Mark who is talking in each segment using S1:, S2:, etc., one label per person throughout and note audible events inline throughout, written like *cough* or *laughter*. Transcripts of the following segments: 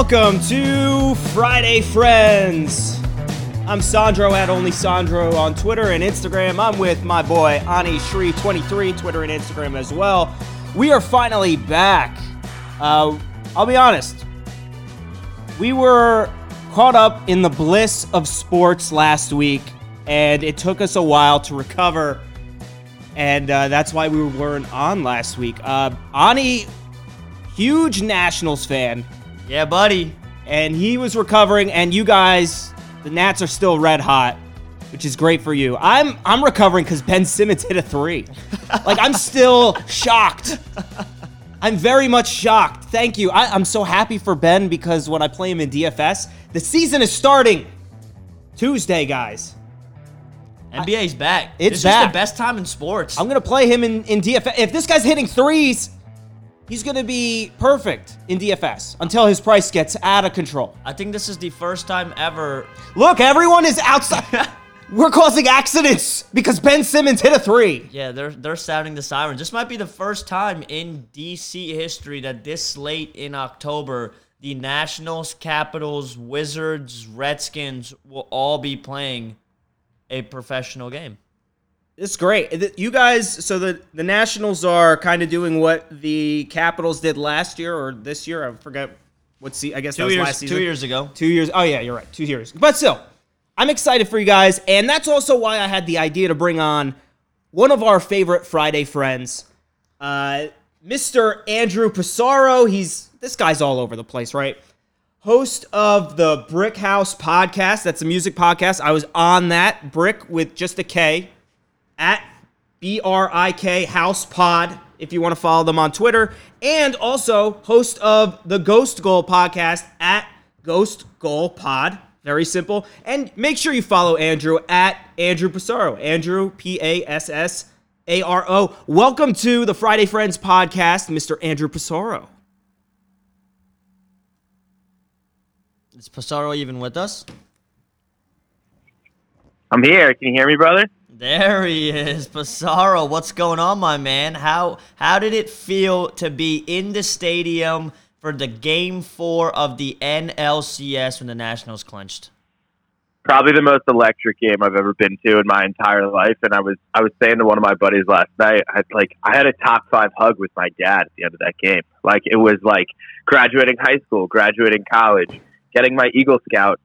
S1: Welcome to Friday Friends. I'm Sandro at Only Sandro on Twitter and Instagram. I'm with my boy Ani Shri23, Twitter and Instagram as well. We are finally back. Uh, I'll be honest, we were caught up in the bliss of sports last week, and it took us a while to recover, and uh, that's why we weren't on last week. Uh, Ani, huge Nationals fan,
S2: Yeah, buddy.
S1: and he was recovering, and you guys, the Nats are still red hot, which is great for you. I'm I'm recovering because Ben Simmons hit a three. like I'm still shocked. I'm very much shocked. Thank you. I, I'm so happy for Ben because when I play him in DFS, the season is starting Tuesday, guys.
S2: NBA's back.
S1: It's
S2: this
S1: back.
S2: is the best time in sports.
S1: I'm gonna play him in, in DFS. If this guy's hitting threes, he's gonna be perfect in DFS until his price gets out of control.
S2: I think this is the first time ever.
S1: Look, everyone is outside. *laughs* We're causing accidents because Ben Simmons hit a three.
S2: Yeah, they're they're sounding the sirens. This might be the first time in DC history that this late in October, the Nationals, Capitals, Wizards, Redskins will all be playing a professional game.
S1: It's great. You guys, so the, the Nationals are kind of doing what the Capitals did last year or this year. I forget what see. I guess that
S2: Two
S1: was
S2: years,
S1: last season.
S2: two years ago.
S1: Two years. Oh yeah, you're right. Two years. But still, I'm excited for you guys, and that's also why I had the idea to bring on one of our favorite Friday friends, uh, Mr. Andrew Passaro. He's this guy's all over the place, right? Host of the Brick House podcast. That's a music podcast. I was on that Brick with just a K at B R I K House Pod if you want to follow them on Twitter. And also host of the Ghost Goal podcast at Ghost Goal Pod. Very simple. And make sure you follow Andrew at Andrew Passaro. Andrew, P A S S A R O. Welcome to the Friday Friends podcast, Mr. Andrew Passaro.
S2: Is Passaro even with us?
S3: I'm here. Can you hear me, brother?
S2: There he is, Passaro. What's going on, my man? How how did it feel to be in the stadium for the game four of the NLCS when the Nationals clinched?
S3: Probably the most electric game I've ever been to in my entire life. And I was I was saying to one of my buddies last night, I like I had a top five hug with my dad at the end of that game. Like it was like graduating high school, graduating college, getting my Eagle Scout,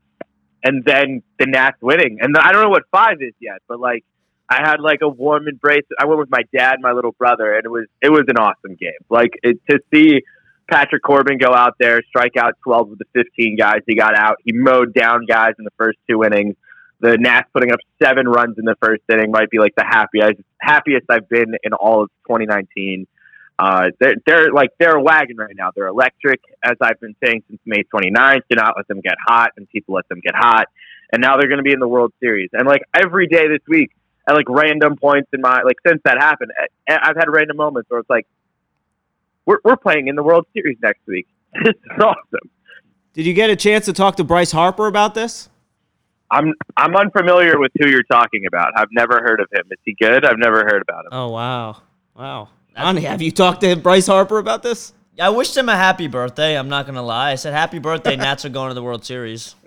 S3: and then the Nats winning. And I don't know what five is yet, but like I had like a warm embrace. I went with my dad, my little brother, and it was it was an awesome game. Like it, to see Patrick Corbin go out there, strike out 12 of the 15 guys he got out. He mowed down guys in the first two innings. The Nats putting up seven runs in the first inning might be like the happiest happiest I've been in all of 2019. Uh, they're, they're like they're a wagon right now. They're electric, as I've been saying since May 29th. Do not let them get hot, and people let them get hot. And now they're going to be in the World Series. And like every day this week, at like random points in my like since that happened, I- I've had random moments where it's like we're we're playing in the World Series next week. *laughs* This is awesome.
S1: Did you get a chance to talk to Bryce Harper about this?
S3: I'm I'm unfamiliar with who you're talking about. I've never heard of him. Is he good? I've never heard about him.
S1: Oh, wow. Wow. Ani, have you talked to Bryce Harper about this?
S2: I wished him a happy birthday. I'm not gonna lie. I said happy birthday. Nats are going to the World Series. *laughs*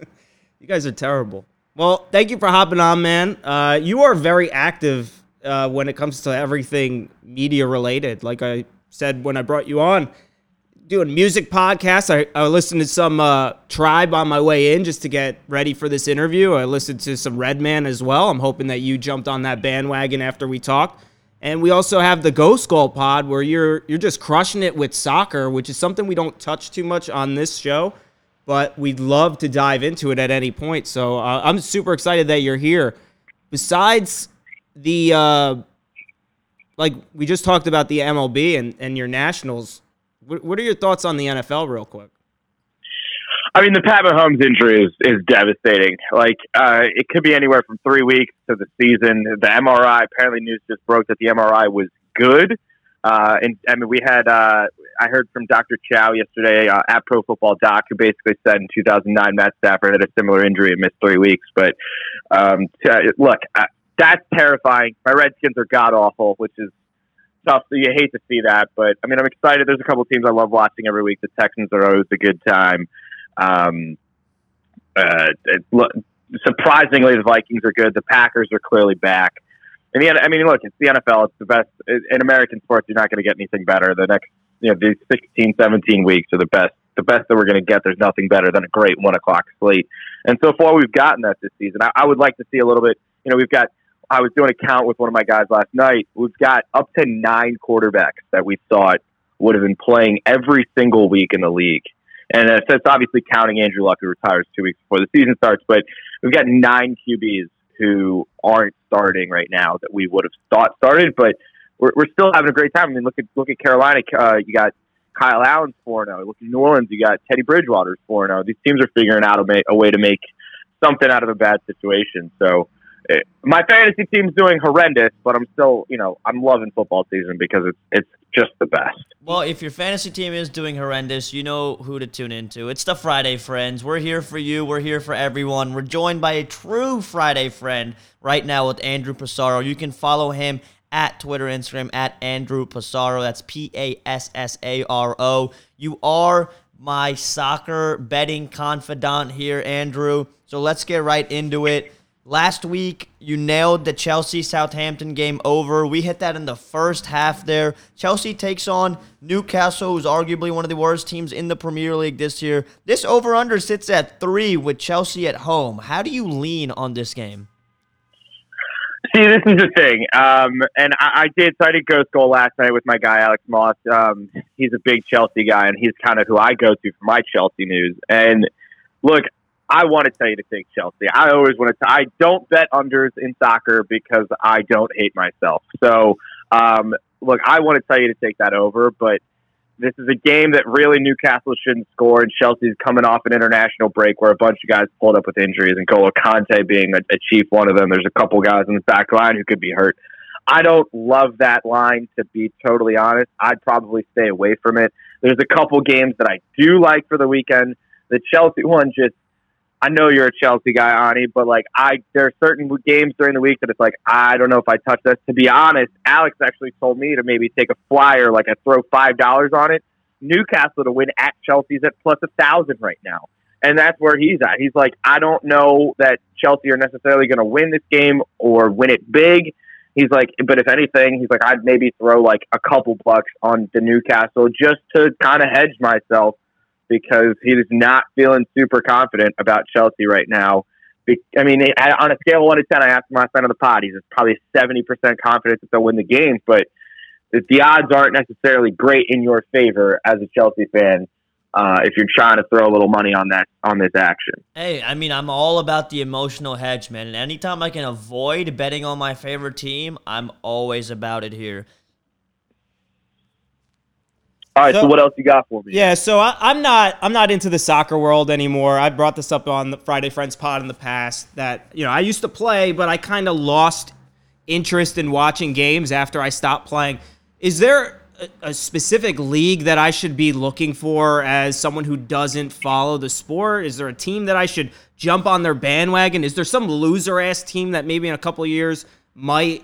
S1: You guys are terrible. Well, thank you for hopping on, man. Uh, you are very active uh, when it comes to everything media related. Like I said when I brought you on, doing music podcasts. I, I listened to some uh, Tribe on my way in just to get ready for this interview. I listened to some Redman as well. I'm hoping that you jumped on that bandwagon after we talked. And we also have the Ghost Goal Pod where you're you're just crushing it with soccer, which is something we don't touch too much on this show but we'd love to dive into it at any point. So uh, I'm super excited that you're here. Besides the, uh, like we just talked about the MLB and, and your Nationals, what, what are your thoughts on the NFL, real quick?
S3: I mean, the Pat Mahomes injury is, is devastating. Like, uh, it could be anywhere from three weeks to the season. The MRI, apparently, news just broke that the MRI was good. Uh, and I mean, we had, uh, I heard from Dr. Chao yesterday uh, at Pro Football Doc, who basically said in 2009 Matt Stafford had a similar injury and missed three weeks. But um, t- look, uh, that's terrifying. My Redskins are god awful, which is tough. So you hate to see that, but I mean, I'm excited. There's a couple teams I love watching every week. The Texans are always a good time. Um, uh, it, surprisingly, the Vikings are good. The Packers are clearly back. And the, I mean, look, it's the NFL. It's the best in American sports. You're not going to get anything better. The next, you know, these 16, 17 weeks are the best. The best that we're going to get. There's nothing better than a great one o'clock slate. And so far, we've gotten that this season. I, I would like to see a little bit. You know, we've got. I was doing a count with one of my guys last night. We've got up to nine quarterbacks that we thought would have been playing every single week in the league. And that's obviously counting Andrew Luck, who retires two weeks before the season starts. But we've got nine QBs who aren't starting right now that we would have thought started, but we're, we're still having a great time. I mean, look at look at Carolina. Uh, you got Kyle Allen's four zero. Look at New Orleans. You got Teddy Bridgewater's four zero. These teams are figuring out a, ma- a way to make something out of a bad situation. So it, my fantasy team's doing horrendous, but I'm still, you know, I'm loving football season because it's it's just the best.
S2: Well, if your fantasy team is doing horrendous, you know who to tune into. It's the Friday Friends. We're here for you. We're here for everyone. We're joined by a true Friday friend right now with Andrew Passaro. You can follow him at Twitter, Instagram at Andrew Passaro. That's P A S S A R O. You are my soccer betting confidant here, Andrew. So let's get right into it. Last week, you nailed the Chelsea Southampton game over. We hit that in the first half there. Chelsea takes on Newcastle, who's arguably one of the worst teams in the Premier League this year. This over under sits at three with Chelsea at home. How do you lean on this game?
S3: See, this is the thing. Um, and I, I, did, so I did ghost goal last night with my guy, Alex Moss. Um, he's a big Chelsea guy, and he's kind of who I go to for my Chelsea news. And look, I want to tell you to take Chelsea. I always want to. I don't bet unders in soccer because I don't hate myself. So, um, look, I want to tell you to take that over, but this is a game that really Newcastle shouldn't score, and Chelsea's coming off an international break where a bunch of guys pulled up with injuries, and Golo Kante being a, a chief one of them. There's a couple guys in the back line who could be hurt. I don't love that line, to be totally honest. I'd probably stay away from it. There's a couple games that I do like for the weekend. The Chelsea one just I know you're a Chelsea guy, Ani, but like I, there are certain games during the week that it's like I don't know if I touch this. To be honest, Alex actually told me to maybe take a flyer, like I throw five dollars on it. Newcastle to win at Chelsea's at plus a thousand right now, and that's where he's at. He's like, I don't know that Chelsea are necessarily going to win this game or win it big. He's like, but if anything, he's like, I'd maybe throw like a couple bucks on the Newcastle just to kind of hedge myself because he is not feeling super confident about Chelsea right now. I mean, on a scale of one to ten, I asked my friend on the pod. He's probably seventy percent confident that they'll win the games, but the odds aren't necessarily great in your favor as a Chelsea fan. Uh, if you're trying to throw a little money on that on this action.
S2: Hey, I mean, I'm all about the emotional hedge, man. And anytime I can avoid betting on my favorite team, I'm always about it here.
S3: All right, so, so, what else you got for me?
S1: Yeah, so I, am not I'm not into the soccer world anymore. I brought this up on the Friday Friends pod in the past that you know I used to play, but I kind of lost interest in watching games after I stopped playing. Is there a, a specific league that I should be looking for as someone who doesn't follow the sport? Is there a team that I should jump on their bandwagon? Is there some loser ass team that maybe in a couple years might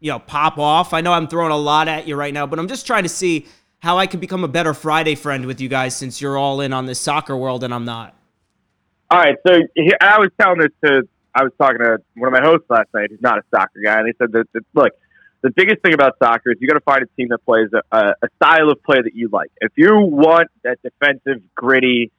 S1: you know pop off? I know I'm throwing a lot at you right now, but I'm just trying to see how I could become a better Friday friend with you guys since you're all in on this soccer world and I'm not.
S3: All right, so I was telling this to I was talking to one of my hosts last night who's not a soccer guy, and he said that, that look, the biggest thing about soccer is you got to find a team that plays a, a style of play that you like. If you want that defensive, gritty,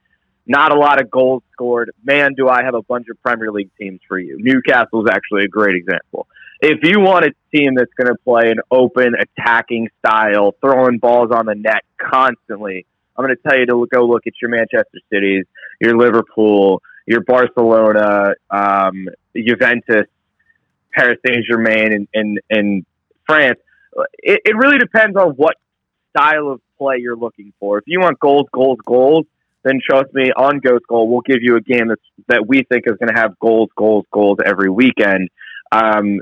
S3: not a lot of goals scored, man, do I have a bunch of Premier League teams for you. Newcastle is actually a great example if you want a team that's going to play an open attacking style, throwing balls on the net constantly, I'm going to tell you to go look at your Manchester Cities, your Liverpool, your Barcelona, um, Juventus, Paris Saint Germain, and in, in, France. It, it really depends on what style of play you're looking for. If you want goals, goals, goals, then trust me, on Ghost Goal, we'll give you a game that's, that we think is going to have goals, goals, goals every weekend. Um,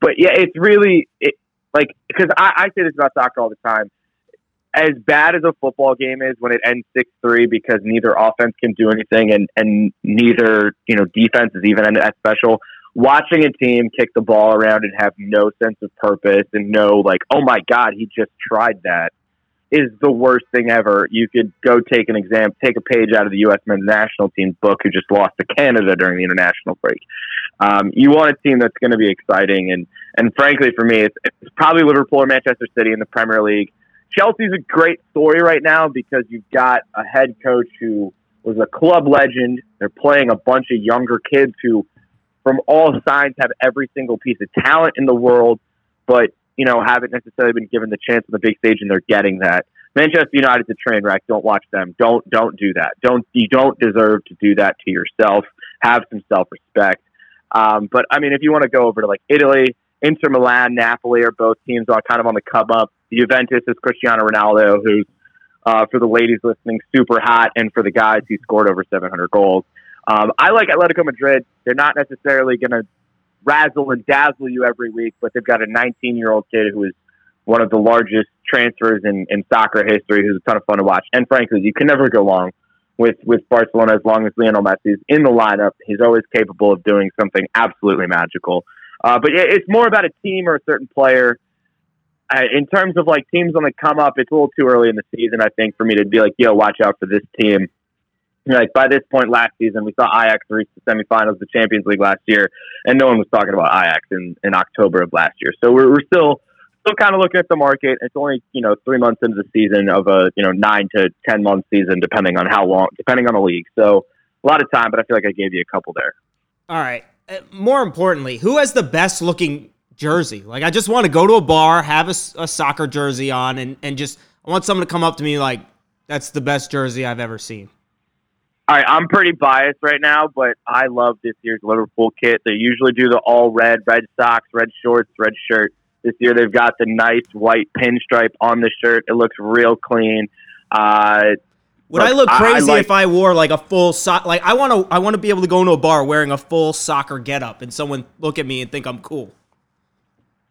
S3: but yeah, it's really it, like because I, I say this about soccer all the time. As bad as a football game is when it ends six three because neither offense can do anything and and neither you know defense is even that special. Watching a team kick the ball around and have no sense of purpose and no like, oh my god, he just tried that is the worst thing ever. You could go take an exam, take a page out of the U.S. men's national team's book, who just lost to Canada during the international break. Um, you want a team that's going to be exciting, and and frankly, for me, it's, it's probably Liverpool or Manchester City in the Premier League. Chelsea's a great story right now because you've got a head coach who was a club legend. They're playing a bunch of younger kids who, from all signs, have every single piece of talent in the world, but you know haven't necessarily been given the chance on the big stage, and they're getting that. Manchester United's a train wreck. Don't watch them. Don't don't do that. Don't you don't deserve to do that to yourself. Have some self respect. Um, but I mean, if you want to go over to like Italy, Inter Milan, Napoli are both teams are kind of on the come up. The Juventus is Cristiano Ronaldo, who's uh, for the ladies listening, super hot, and for the guys, he scored over 700 goals. Um, I like Atletico Madrid. They're not necessarily going to razzle and dazzle you every week, but they've got a 19 year old kid who is one of the largest transfers in, in soccer history, who's a ton of fun to watch. And frankly, you can never go wrong with, with Barcelona as long as Lionel Messi is in the lineup. He's always capable of doing something absolutely magical. Uh, but it's more about a team or a certain player. Uh, in terms of like teams on the come up, it's a little too early in the season, I think, for me to be like, yo, watch out for this team. Like by this point last season, we saw Ajax reach the semifinals of the Champions League last year, and no one was talking about Ajax in, in October of last year. So we're, we're still still kind of looking at the market. It's only you know three months into the season of a you know nine to ten month season, depending on how long, depending on the league. So a lot of time, but I feel like I gave you a couple there.
S1: All right. Uh, more importantly, who has the best looking jersey? Like, I just want to go to a bar, have a, a soccer jersey on, and and just I want someone to come up to me like, "That's the best jersey I've ever seen."
S3: All right, I'm pretty biased right now, but I love this year's Liverpool kit. They usually do the all red, red socks, red shorts, red shirt. This year they've got the nice white pinstripe on the shirt. It looks real clean. Uh,
S1: would I look crazy I, I like, if I wore like a full sock? Like I want to, I want to be able to go into a bar wearing a full soccer getup, and someone look at me and think I'm cool.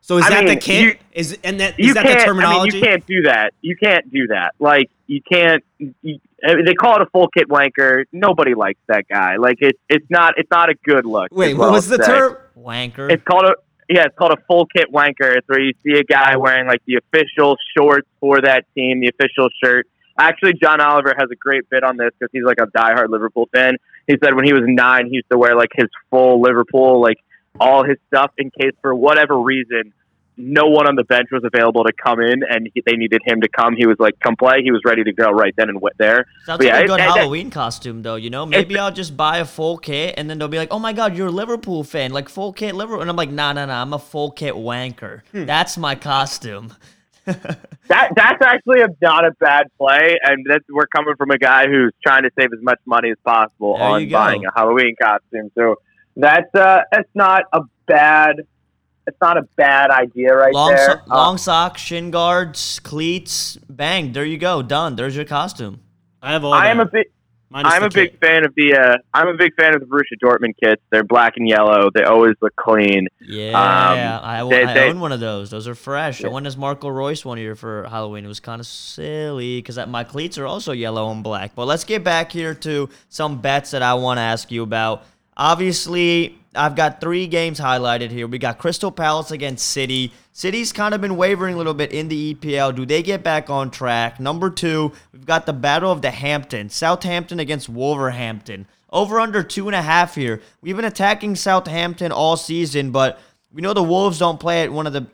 S1: So is I that mean, the kit? You, is and that is that the terminology?
S3: I mean, you can't do that. You can't do that. Like you can't. You, I mean, they call it a full kit wanker. Nobody likes that guy. Like it's it's not it's not a good look.
S1: Wait, what was the say. term?
S2: Wanker.
S3: It's called a yeah. It's called a full kit wanker. It's where you see a guy wearing like the official shorts for that team, the official shirt. Actually, John Oliver has a great bit on this because he's like a diehard Liverpool fan. He said when he was nine, he used to wear like his full Liverpool like all his stuff in case for whatever reason no one on the bench was available to come in and he, they needed him to come. He was like, come play. He was ready to go right then and there.
S2: Sounds but like yeah, a good it, Halloween it, costume though, you know? Maybe I'll just buy a full kit and then they'll be like, oh my God, you're a Liverpool fan. Like full kit Liverpool. And I'm like, nah, nah, nah, I'm a full kit wanker. Hmm. That's my costume. *laughs*
S3: that that's actually a, not a bad play, and that's we're coming from a guy who's trying to save as much money as possible there on buying a Halloween costume. So that's uh, that's not a bad it's not a bad idea right
S2: long
S3: there.
S2: So- long socks, shin guards, cleats, bang. There you go. Done. There's your costume.
S1: I have all.
S3: I
S1: am
S3: a big. I'm a big fan of the. Uh, I'm a big fan of the Borussia Dortmund kits. They're black and yellow. They always look clean.
S2: Yeah, um, I, they, I they, own one of those. Those are fresh. Yeah. I won this Marco Reus one year for Halloween. It was kind of silly because my cleats are also yellow and black. But let's get back here to some bets that I want to ask you about. Obviously, I've got three games highlighted here. We got Crystal Palace against City. City's kind of been wavering a little bit in the EPL. Do they get back on track? Number two, we've got the Battle of the Hampton. Southampton against Wolverhampton. Over under two and a half here. We've been attacking Southampton all season, but we know the Wolves don't play at one of the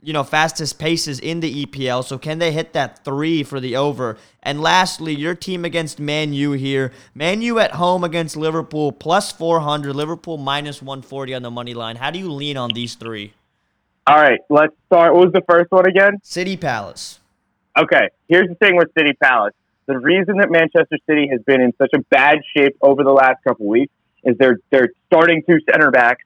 S2: you know, fastest paces in the EPL. So can they hit that three for the over? And lastly, your team against Man U here. Man U at home against Liverpool plus 400, Liverpool minus 140 on the money line. How do you lean on these three?
S3: All right, let's start. What was the first one again?
S2: City Palace.
S3: Okay, here's the thing with City Palace. The reason that Manchester City has been in such a bad shape over the last couple weeks is they're they're starting two center backs.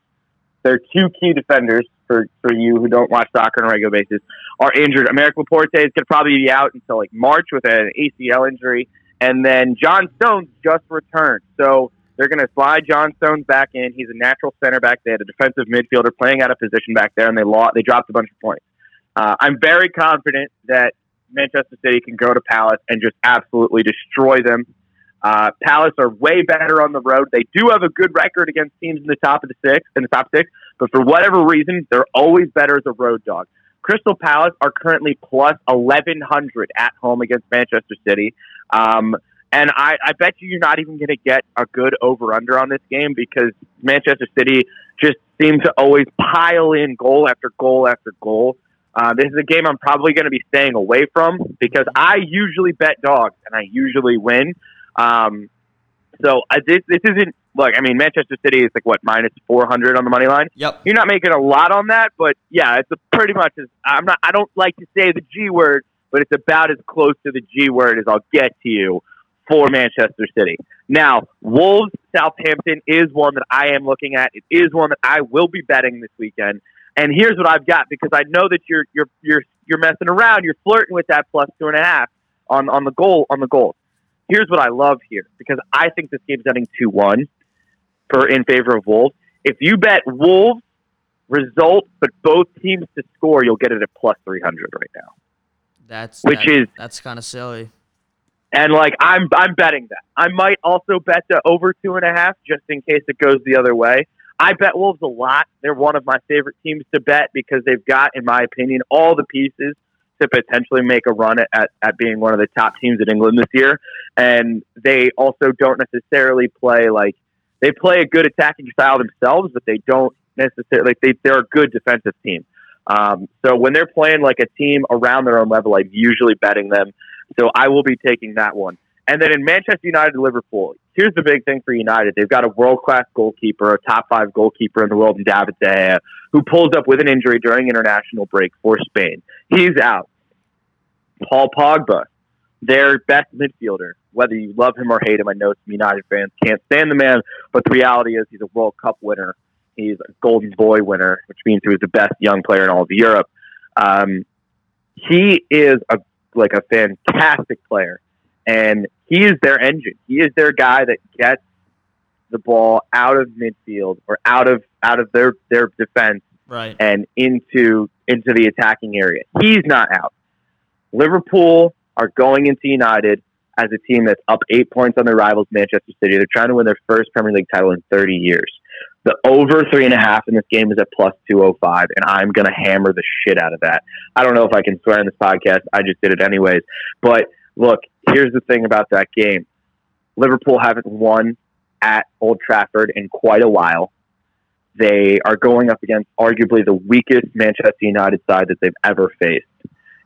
S3: They're two key defenders for, for you who don't watch soccer on a regular basis, are injured. Aymeric Laporte is going to probably be out until like March with an ACL injury. And then John Stones just returned. So they're going to slide John Stones back in. He's a natural center back. They had a defensive midfielder playing out of position back there, and they lost, they dropped a bunch of points. Uh, I'm very confident that Manchester City can go to Palace and just absolutely destroy them. Uh, Palace are way better on the road. They do have a good record against teams in the top of the six, in the top six, but for whatever reason, they're always better as a road dog. Crystal Palace are currently plus 1100 at home against Manchester City. Um, and I, I bet you you're not even going to get a good over under on this game because Manchester City just seem to always pile in goal after goal after goal. Uh, this is a game I'm probably going to be staying away from because I usually bet dogs and I usually win. Um, so this this isn't look. I mean, Manchester City is like what minus 400 on the money line.
S2: Yep.
S3: You're not making a lot on that, but yeah, it's a pretty much as I'm not. I don't like to say the G word, but it's about as close to the G word as I'll get to you for Manchester City. Now, Wolves Southampton is one that I am looking at. It is one that I will be betting this weekend. And here's what I've got because I know that you're you're you're you're messing around. You're flirting with that plus two and a half on on the goal on the goals. Here's what I love here because I think this game's ending two one for in favor of Wolves. If you bet Wolves result, but both teams to score, you'll get it at plus three hundred right now.
S2: That's
S3: Which
S2: that-
S3: is-
S2: that's kind of silly.
S3: And like I'm I'm betting that. I might also bet the over two and a half just in case it goes the other way. I bet Wolves a lot. They're one of my favorite teams to bet because they've got, in my opinion, all the pieces to potentially make a run at, at, being one of the top teams in England this year. And they also don't necessarily play like they play a good attacking style themselves, but they don't necessarily they they're a good defensive team. Um, so when they're playing like a team around their own level, I'm usually betting them. So I will be taking that one. And then in Manchester United, Liverpool, here's the big thing for United. They've got a world class goalkeeper, a top five goalkeeper in the world in David De Gea, who pulls up with an injury during international break for Spain. He's out. Paul Pogba, their best midfielder, whether you love him or hate him, I know some United fans can't stand the man, but the reality is he's a World Cup winner. He's a Golden Boy winner, which means he was the best young player in all of Europe. Um, he is a like a fantastic player, and he is their engine. He is their guy that gets the ball out of midfield or out of out of their their defense
S2: Right.
S3: and into into the attacking area. He's not out. Liverpool are going into United as a team that's up eight points on their rivals, Manchester City. They're trying to win their first Premier League title in 30 years. The over three and a half in this game is at plus 205, and I'm going to hammer the shit out of that. I don't know if I can swear in this podcast. I just did it anyways. But look, here's the thing about that game Liverpool haven't won at Old Trafford in quite a while. They are going up against arguably the weakest Manchester United side that they've ever faced.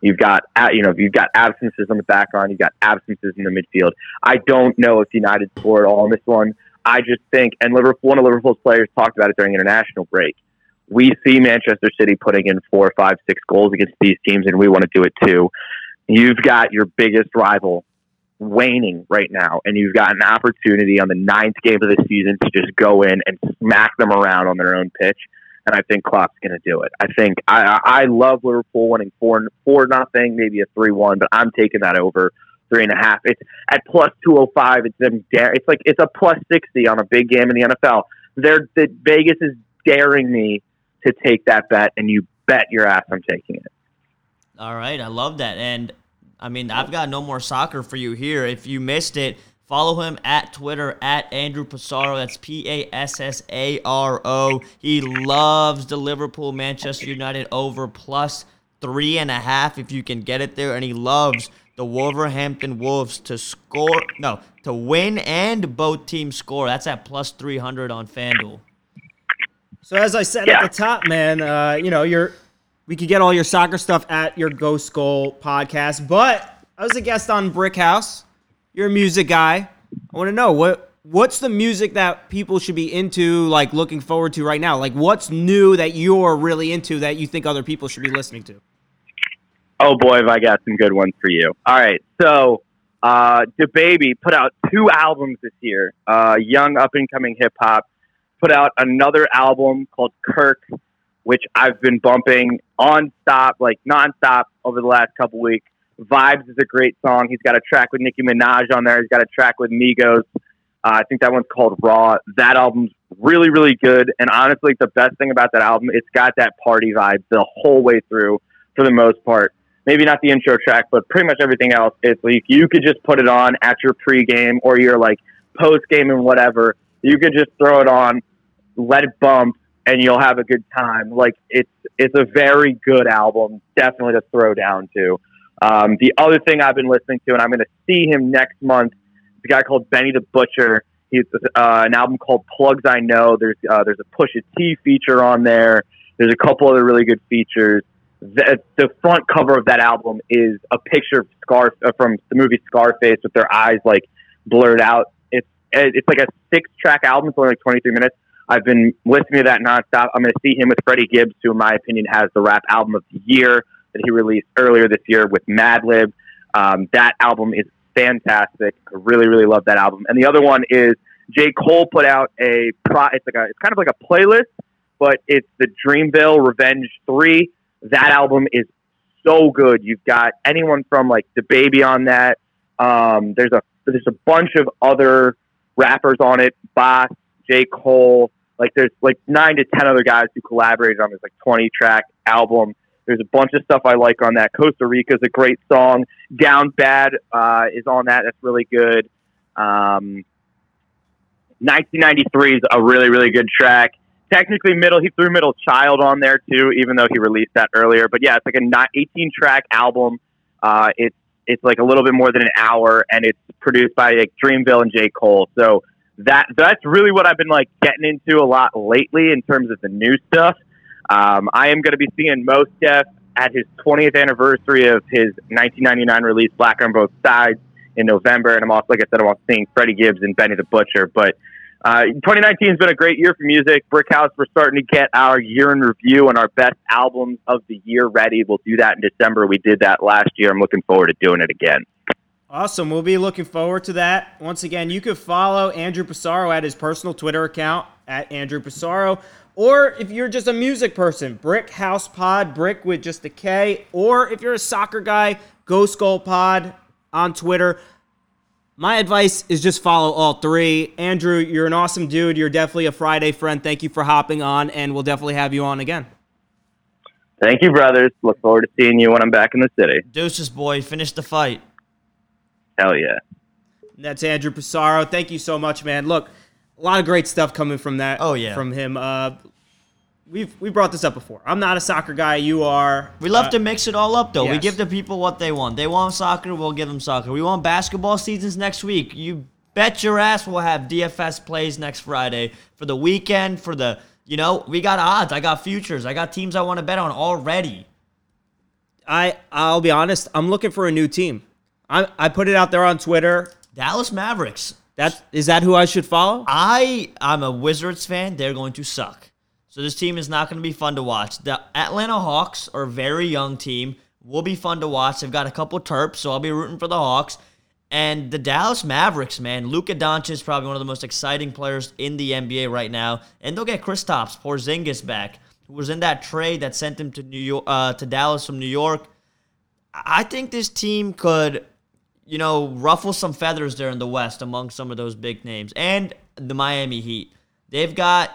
S3: You've got, you know, you've got absences on the background. You've got absences in the midfield. I don't know if United scored all in this one. I just think, and Liverpool, one of Liverpool's players talked about it during international break. We see Manchester City putting in four, five, six goals against these teams, and we want to do it too. You've got your biggest rival waning right now, and you've got an opportunity on the ninth game of the season to just go in and smack them around on their own pitch. And I think Klopp's going to do it. I think I, I love Liverpool winning four four nothing, maybe a three one, but I'm taking that over three and a half. It's at plus two oh five. It's them dare. It's like it's a plus sixty on a big game in the NFL. They're the Vegas is daring me to take that bet, and you bet your ass I'm taking it.
S2: All right, I love that. And I mean, I've got no more soccer for you here. If you missed it, follow him at Twitter at Andrew Passaro. That's P A S S A R O. He loves the Liverpool Manchester United over plus three and a half if you can get it there. And he loves the Wolverhampton Wolves to score, no, to win and both teams score. That's at plus 300 on FanDuel.
S1: So as I said
S3: Yeah.
S1: at the top, man, uh, you know, you're we could get all your soccer stuff at your Ghost Goal podcast, but I was a guest on Brick House. You're a music guy. I want to know what what's the music that people should be into, like looking forward to right now. Like, what's new that you're really into that you think other people should be listening to?
S3: Oh boy, have I got some good ones for you. All right, so uh, DaBaby put out two albums this year. Uh, young up and coming hip hop put out another album called Kirk, which I've been bumping on stop, like nonstop over the last couple weeks. Vibes is a great song. He's got a track with Nicki Minaj on there. He's got a track with Migos. Uh, I think that one's called Raw. That album's really, really good. And honestly, the best thing about that album, it's got that party vibe the whole way through for the most part. Maybe not the intro track, but pretty much everything else. It's like you could just put it on at your pregame or your like post game and whatever. You could just throw it on, let it bump, and you'll have a good time. Like it's it's a very good album, definitely to throw down to. Um, the other thing I've been listening to, and I'm going to see him next month, is a guy called Benny the Butcher. He's uh, an album called Plugs I Know. There's uh, there's a Pusha T feature on there. There's a couple other really good features. The, the front cover of that album is a picture of Scar uh, from the movie Scarface with their eyes like blurred out. It's it's like a six track album. It's only like 23 minutes. I've been listening to that nonstop. I'm going to see him with Freddie Gibbs, who, in my opinion, has the rap album of the year that he released earlier this year with Madlib. Um, that album is fantastic. I really, really love that album. And the other one is J. Cole put out a pro. It's like a. It's kind of like a playlist, but it's the Dreamville Revenge Three. That album is so good. You've got anyone from like the Baby on that. Um, there's a there's a bunch of other rappers on it. Boss, J. Cole. Like there's like nine to ten other guys who collaborated on this like 20 track album. There's a bunch of stuff I like on that. Costa Rica is a great song. Down Bad uh, is on that. That's really good. Um, 1993 is a really really good track. Technically, middle he threw Middle Child on there too, even though he released that earlier. But yeah, it's like a 18 track album. Uh, it's it's like a little bit more than an hour, and it's produced by like Dreamville and J Cole. So that that's really what I've been like getting into a lot lately in terms of the new stuff. Um, I am going to be seeing Mos Def at his 20th anniversary of his 1999 release Black on Both Sides in November, and I'm also like I said I'm also seeing Freddie Gibbs and Benny the Butcher. But uh, 2019 has been a great year for music. Brick House, we're starting to get our year in review and our best albums of the year ready. We'll do that in December. We did that last year. I'm looking forward to doing it again.
S1: Awesome. We'll be looking forward to that. Once again, you can follow Andrew Passaro at his personal Twitter account at Andrew Passaro. Or if you're just a music person, Brick House Pod, Brick with just a K. Or if you're a soccer guy, Ghost Goal Pod on Twitter. My advice is just follow all three. Andrew, you're an awesome dude. You're definitely a Friday friend. Thank you for hopping on, and we'll definitely have you on again.
S3: Thank you, brothers. Look forward to seeing you when I'm back in the city.
S2: Deuces, boy. Finish the fight.
S3: Hell yeah.
S1: That's Andrew Passaro. Thank you so much, man. Look, a lot of great stuff coming from that.
S2: Oh, yeah.
S1: from him. Uh, we've we brought this up before. I'm not a soccer guy. You are.
S2: We love
S1: Uh,
S2: to mix it all up, though. We give the people what they want. They want soccer, we'll give them soccer. We want basketball seasons next week. You bet your ass we'll have DFS plays next Friday for the weekend. For the, you know, we got odds. I got futures. I got teams I want to bet on already.
S1: I I'll be honest. I'm looking for a new team. I I put it out there on Twitter.
S2: Dallas Mavericks.
S1: That is that who I should follow?
S2: I I'm a Wizards fan. They're going to suck. So this team is not going to be fun to watch. The Atlanta Hawks are a very young team. Will be fun to watch. They've got a couple terps, so I'll be rooting for the Hawks. And the Dallas Mavericks, man, Luka Doncic is probably one of the most exciting players in the NBA right now. And they'll get Kristaps Porzingis back, who was in that trade that sent him to New York, uh, to Dallas from New York. I think this team could, you know, ruffle some feathers there in the West among some of those big names. And the Miami Heat. They've got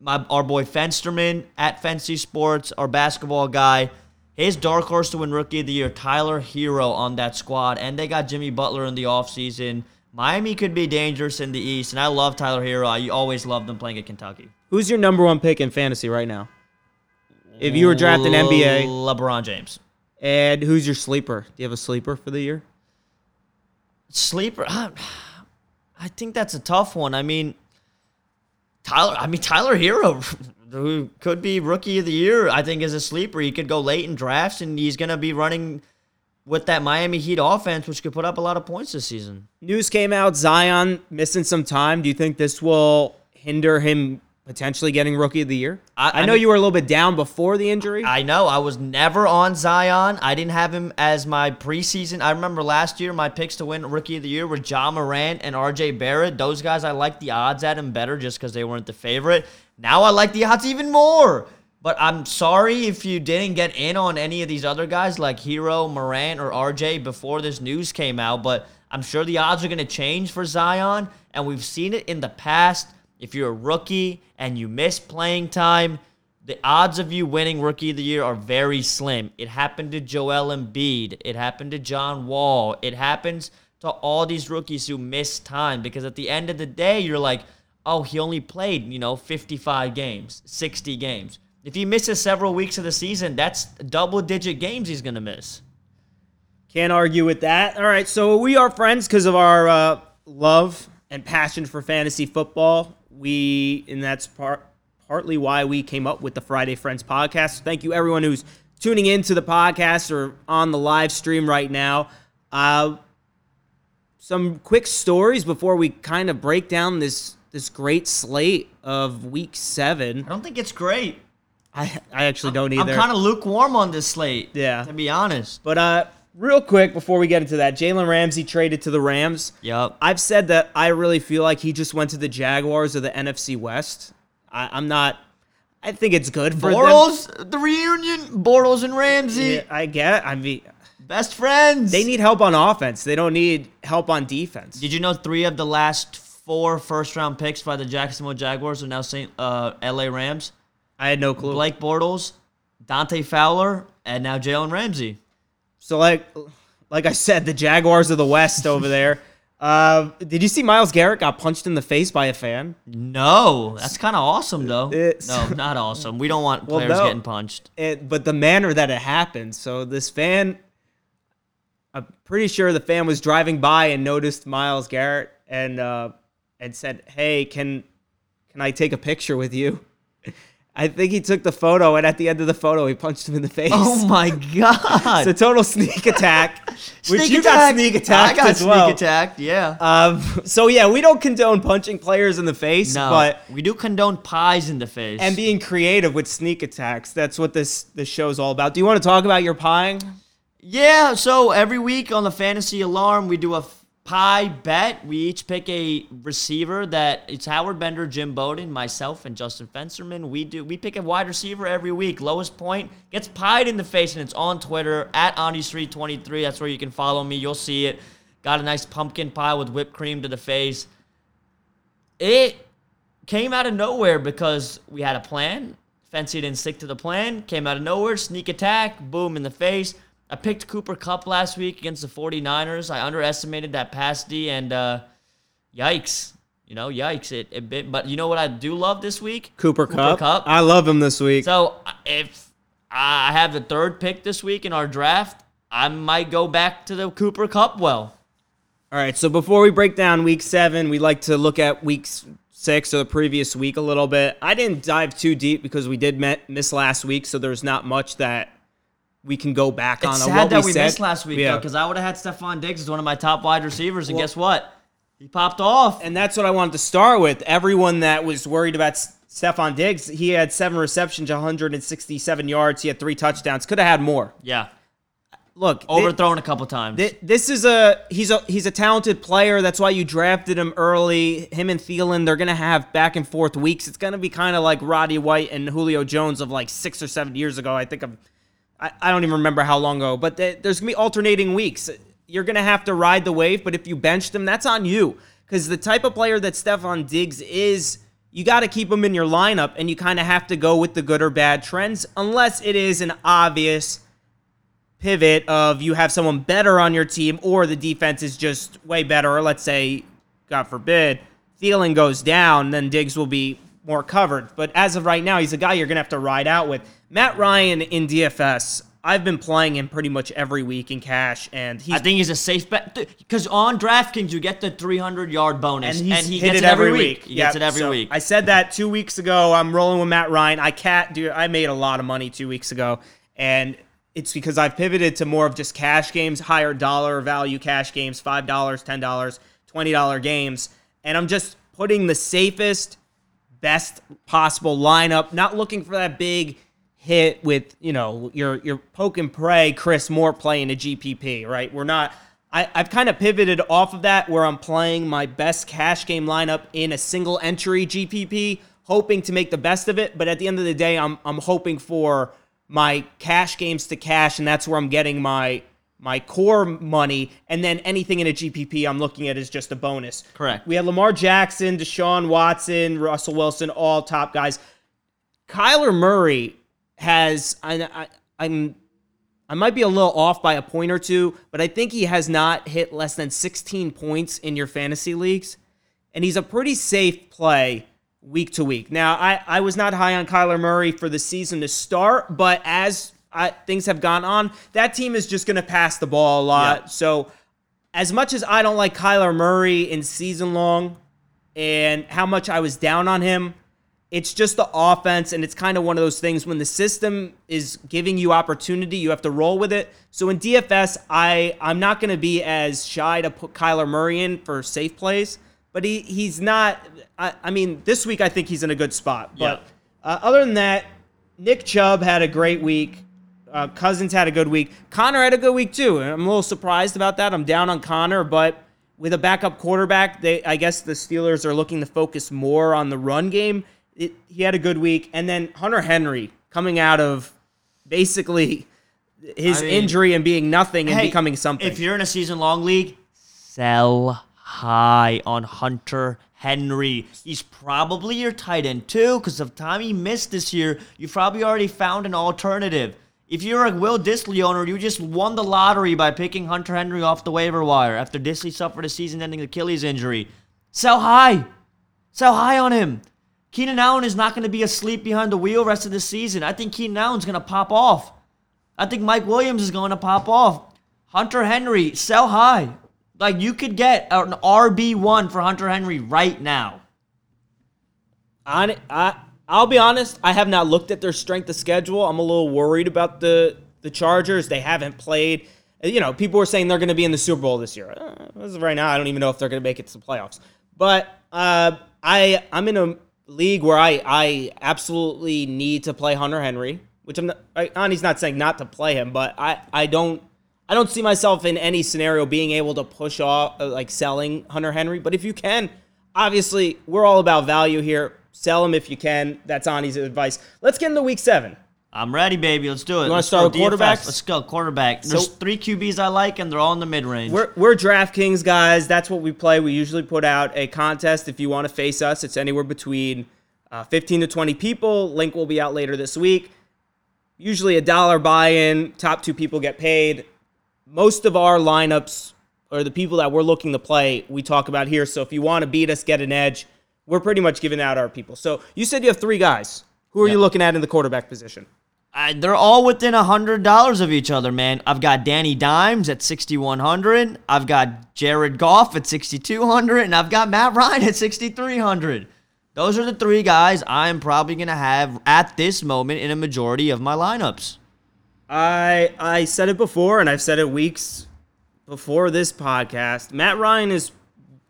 S2: my our boy Fensterman at Fancy Sports, our basketball guy. His dark horse to win rookie of the year, Tyler Herro on that squad. And they got Jimmy Butler in the offseason. Miami could be dangerous in the East, and I love Tyler Herro. I always loved them playing at Kentucky.
S1: Who's your number one pick in fantasy right now? If you were drafting NBA,
S2: LeBron James.
S1: and who's your sleeper? Do you have a sleeper for the year?
S2: Sleeper, uh, I think that's a tough one. I mean, Tyler. I mean Tyler Herro, *laughs* who could be rookie of the year. I think is a sleeper. He could go late in drafts, and he's gonna be running with that Miami Heat offense, which could put up a lot of points this season.
S1: News came out Zion missing some time. Do you think this will hinder him potentially getting rookie of the year?
S2: I-
S1: I, know
S2: I
S1: you were a little bit down before the injury.
S2: I know. I was never on Zion. I didn't have him as my preseason. I remember last year my picks to win Rookie of the Year were Ja Morant and RJ Barrett. Those guys, I liked the odds at him better just because they weren't the favorite. Now I like the odds even more. But I'm sorry if you didn't get in on any of these other guys like Herro, Morant, or RJ before this news came out. But I'm sure the odds are going to change for Zion. And we've seen it in the past. If you're a rookie and you miss playing time, the odds of you winning Rookie of the Year are very slim. It happened to Joel Embiid. It happened to John Wall. It happens to all these rookies who miss time because at the end of the day, you're like, oh, he only played, you know, 55 games, 60 games. If he misses several weeks of the season, that's double digit games he's going to miss.
S1: Can't argue with that. All right, so we are friends because of our uh, love and passion for fantasy football. We, and that's part partly why we came up with the Friday Friends podcast. Thank you, everyone who's tuning into the podcast or on the live stream right now. Uh, some quick stories before we kind of break down this this great slate of Week Seven.
S2: I don't think it's great.
S1: I I actually don't either.
S2: I'm kind of lukewarm on this slate.
S1: Yeah.
S2: To be honest.
S1: but uh, real quick before we get into that, Jalen Ramsey traded to the Rams.
S2: Yep.
S1: I've said that I really feel like he just went to the Jaguars of the NFC West. I, I'm not. I think it's good for them.
S2: Bortles, the reunion. Bortles and Ramsey,
S1: Yeah, I get. I mean,
S2: best friends.
S1: they need help on offense. They don't need help on defense.
S2: Did you know three of the last four first round picks by the Jacksonville Jaguars are now Saint uh, LA Rams?
S1: I had no clue.
S2: Blake Bortles, Dante Fowler, and now Jalen Ramsey.
S1: So like, like I said, the Jaguars of the West over there. *laughs* Uh, did you see Myles Garrett got punched in the face by a fan?
S2: No, that's kind of awesome though.
S1: It's-
S2: no, not awesome. We don't want *laughs*
S1: Well,
S2: players
S1: no.
S2: getting punched.
S1: it, but the manner that it happened. So this fan, I'm pretty sure the fan was driving by and noticed Myles Garrett and uh, and said, "Hey, can can I take a picture with you?" I think he took the photo, and at the end of the photo, he punched him in the face.
S2: Oh my *laughs* god!
S1: It's a total sneak attack, *laughs* which
S2: Sneak
S1: you got
S2: attack.
S1: sneak attacked
S2: I got sneak
S1: well.
S2: attacked. Yeah.
S1: Um, so yeah, we don't condone punching players in the face,
S2: no,
S1: but
S2: we do condone pies in the face.
S1: and being creative with sneak attacks. That's what this this show's all about. Do you want to talk about your pieing?
S2: Yeah, so every week on the Fantasy Alarm, we do a pie bet. We each pick a receiver that it's Howard Bender, Jim Bowden, myself, and Justin Fencerman. We do we pick a wide receiver every week. Lowest point gets pied in the face, and it's on Twitter at Audi323. That's where you can follow me. You'll see it. Got a nice pumpkin pie with whipped cream to the face. It came out of nowhere because we had a plan. Fency didn't stick to the plan. Came out of nowhere. Sneak attack. Boom in the face. I picked Cooper Kupp last week against the 49ers. I underestimated that pass D, and uh, yikes. You know, yikes. It, it bit, But you know what I do love this week?
S1: Cooper, Cup.
S2: Cup.
S1: I love him this week.
S2: So if I have the third pick this week in our draft, I might go back to the Cooper Kupp well.
S1: All right, so before we break down week seven, we like to look at weeks six or the previous week a little bit. I didn't dive too deep because we did met, miss last week, so there's not much that we can go back on.
S2: It's
S1: on
S2: sad
S1: what
S2: that
S1: we,
S2: we
S1: said.
S2: missed last week,
S1: Yeah.
S2: though, because I would have had Stefon Diggs as one of my top wide receivers, and
S1: Well-
S2: guess what? He popped off.
S1: and that's what I wanted to start with. Everyone that was worried about Stefon Diggs, he had seven receptions, 167 yards. He had three touchdowns. Could have had more.
S2: yeah,
S1: Look,
S2: overthrown a couple times.
S1: thi- this is a he's a he's a talented player. That's why you drafted him early. Him and Thielen, they're gonna have back and forth weeks. It's gonna be kind of like Roddy White and Julio Jones of like six or seven years ago. I think of I, I don't even remember how long ago, but th- there's gonna be alternating weeks. You're gonna have to ride the wave, but if you bench them, that's on you. Because the type of player that Stefon Diggs is, you got to keep him in your lineup, and you kind of have to go with the good or bad trends, unless it is an obvious pivot of you have someone better on your team, or the defense is just way better. Or let's say, God forbid, Thielen goes down, then Diggs will be more covered. But as of right now, he's a guy you're gonna have to ride out with. Matt Ryan in DFS. I've been playing him pretty much every week in cash, and he's
S2: I think he's a safe bet because on DraftKings you get the 300 yard bonus,
S1: and
S2: and, he
S1: hit
S2: gets
S1: it
S2: it every
S1: week.
S2: week. He gets it every
S1: so
S2: week.
S1: I said that two weeks ago. I'm rolling with Matt Ryan. I can't do. I made a lot of money two weeks ago, and it's because I've pivoted to more of just cash games, higher dollar value cash games, five dollars, ten dollars, twenty dollar games, and I'm just putting the safest, best possible lineup. Not looking for that big hit with you know your your poke and pray Chris Moore playing a GPP, right? We're not. I, I've kind of pivoted off of that where I'm playing my best cash game lineup in a single entry GPP, hoping to make the best of it. But at the end of the day, I'm I'm hoping for my cash games to cash, and that's where I'm getting my my core money, and then anything in a GPP I'm looking at is just a bonus.
S2: Correct.
S1: We had Lamar Jackson, Deshaun Watson, Russell Wilson, all top guys. Kyler Murray has I, I I'm I might be a little off by a point or two, but I think he has not hit less than 16 points in your fantasy leagues. and he's a pretty safe play week to week. Now, I, I was not high on Kyler Murray for the season to start, but as I, things have gone on, that team is just going to pass the ball a lot.
S2: Yeah.
S1: So, as much as I don't like Kyler Murray in season long and how much I was down on him, it's just the offense, and it's kind of one of those things when the system is giving you opportunity, you have to roll with it. So in DFS, I I'm not going to be as shy to put Kyler Murray in for safe plays, but he he's not. I, I mean, this week I think he's in a good spot. But uh, other than that, Nick Chubb had a great week. Uh, Cousins had a good week. Conner had a good week too. I'm a little surprised about that. I'm down on Conner, but with a backup quarterback, they I guess the Steelers are looking to focus more on the run game. It, he had a good week, and then Hunter Henry coming out of basically his
S2: I mean,
S1: injury and being nothing and
S2: Hey,
S1: becoming something.
S2: If you're in a season long league, sell high on Hunter Henry. He's probably your tight end too, because of time he missed this year. You've probably already found an alternative. If you're a Will Dissly owner, you just won the lottery by picking Hunter Henry off the waiver wire after Dissly suffered a season-ending Achilles injury. Sell high. Sell high on him. Keenan Allen is not going to be asleep behind the wheel rest of the season. I think Keenan Allen's going to pop off. I think Mike Williams is going to pop off. Hunter Henry, sell high. Like you could get an RB1 for Hunter Henry right now.
S1: On I I'll be honest, I have not looked at their strength of schedule. I'm a little worried about the the Chargers. They haven't played. You know, people were saying they're going to be in the Super Bowl this year. Uh, right now, I don't even know if they're going to make it to the playoffs. But uh, I I'm in a league where I I absolutely need to play Hunter Henry, which I'm not. Ani's not saying not to play him, but I I don't. I don't see myself in any scenario being able to push off uh, like selling Hunter Henry. But if you can, obviously we're all about value here. Sell him if you can. That's Ani's advice. Let's get into week seven.
S2: I'm ready, baby. Let's do it.
S1: You wanna
S2: Let's
S1: start
S2: go
S1: with
S2: DFS. Let's go quarterback. There's
S1: So-
S2: three QBs I like, and they're all in the mid range.
S1: We're, we're DraftKings guys. That's what we play. We usually put out a contest. If you want to face us, it's anywhere between uh, 15 to 20 people. Link will be out later this week. Usually a dollar buy in. Top two people get paid. Most of our lineups or the people that we're looking to play, we talk about here. So if you want to beat us, get an edge, we're pretty much giving out our people. So you said you have three guys. Who are you looking at in the quarterback position?
S2: I, they're all within a hundred dollars of each other, man. I've got Danny Dimes at sixty one hundred. I've got Jared Goff at sixty two hundred, and I've got Matt Ryan at sixty three hundred. Those are the three guys I'm probably gonna have at this moment in a majority of my lineups.
S1: I I said it before, and I've said it weeks before this podcast. Matt Ryan is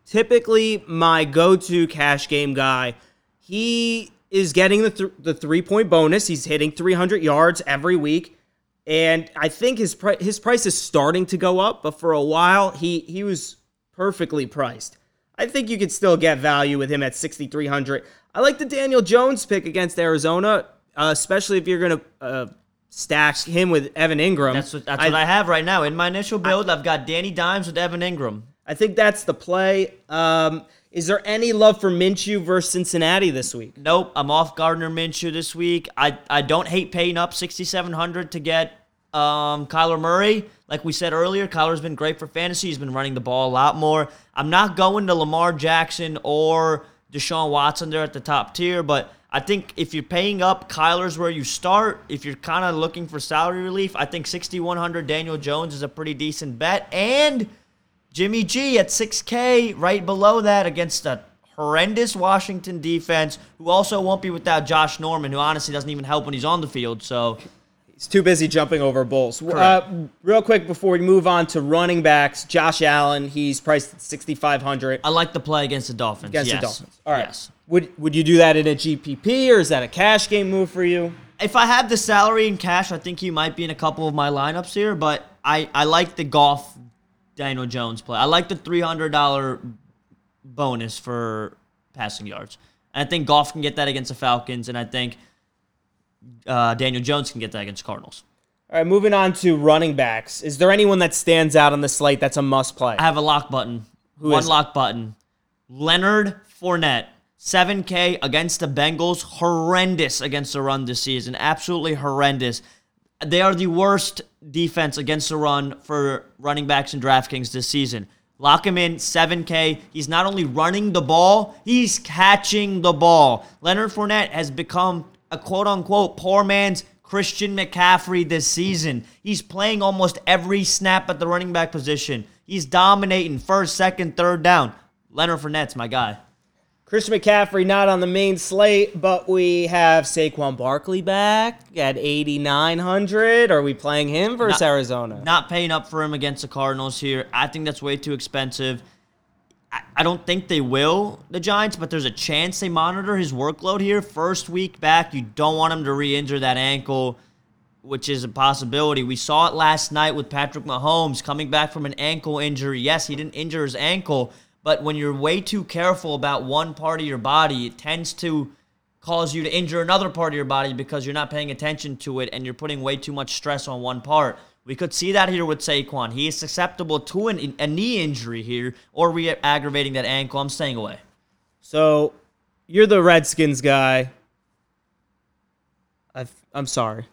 S1: typically my go-to cash game guy. He is getting the th- the three point bonus. He's hitting 300 yards every week, and I think his pri- his price is starting to go up. But for a while, he he was perfectly priced. I think you could still get value with him at 6,300. I like the Daniel Jones pick against Arizona, uh, especially if you're gonna uh, stack him with Evan Engram.
S2: That's what that's what I have right now in my initial build. I've got Danny Dimes with Evan Engram.
S1: I think that's the play. Um, is there any love for Minshew versus Cincinnati this week?
S2: Nope, I'm off Gardner Minshew this week. I, I don't hate paying up 6700 to get um, Kyler Murray. Like we said earlier, Kyler's been great for fantasy. He's been running the ball a lot more. I'm not going to Lamar Jackson or Deshaun Watson there at the top tier, but I think if you're paying up, Kyler's where you start. If you're kind of looking for salary relief, I think 6100 Daniel Jones is a pretty decent bet. And Jimmy G at 6K, right below that against a horrendous Washington defense, who also won't be without Josh Norman, who honestly doesn't even help when he's on the field. So
S1: He's too busy jumping over bulls. Uh, real quick before we move on to running backs, Josh Allen, he's priced at 6,500
S2: I like the play against the Dolphins.
S1: against
S2: yes.
S1: the Dolphins. All right.
S2: Yes.
S1: Would would you do that in a GPP or is that a cash game move for you?
S2: If I have the salary in cash, I think he might be in a couple of my lineups here, but I, I like the Goff Daniel Jones play. I like the $300 bonus for passing yards. And I think Goff can get that against the Falcons, and I think uh, Daniel Jones can get that against Cardinals.
S1: All right, moving on to running backs. Is there anyone that stands out on the slate that's a must play?
S2: I have a lock button.
S1: Who
S2: One
S1: it?
S2: lock button. Leonard Fournette. 7K against the Bengals. Horrendous against the run this season. Absolutely horrendous. They are the worst defense against the run for running backs in DraftKings this season. Lock him in 7K. He's not only running the ball, he's catching the ball. Leonard Fournette has become a quote unquote poor man's Christian McCaffrey this season. He's playing almost every snap at the running back position. He's dominating first, second, third down. Leonard Fournette's my guy.
S1: Christian McCaffrey not on the main slate, but we have Saquon Barkley back at 8,900. Are we playing him versus
S2: Not-
S1: Arizona?
S2: Not paying up for him against the Cardinals here. I think that's way too expensive. I, I don't think they will, the Giants, but there's a chance they monitor his workload here. First week back, you don't want him to re injure that ankle, which is a possibility. We saw it last night with Patrick Mahomes coming back from an ankle injury. Yes, he didn't injure his ankle, but when you're way too careful about one part of your body, it tends to cause you to injure another part of your body because you're not paying attention to it and you're putting way too much stress on one part. We could see that here with Saquon. He is susceptible to an, a knee injury here or re aggravating that ankle. I'm staying away.
S1: So you're the Redskins guy. i I'm sorry.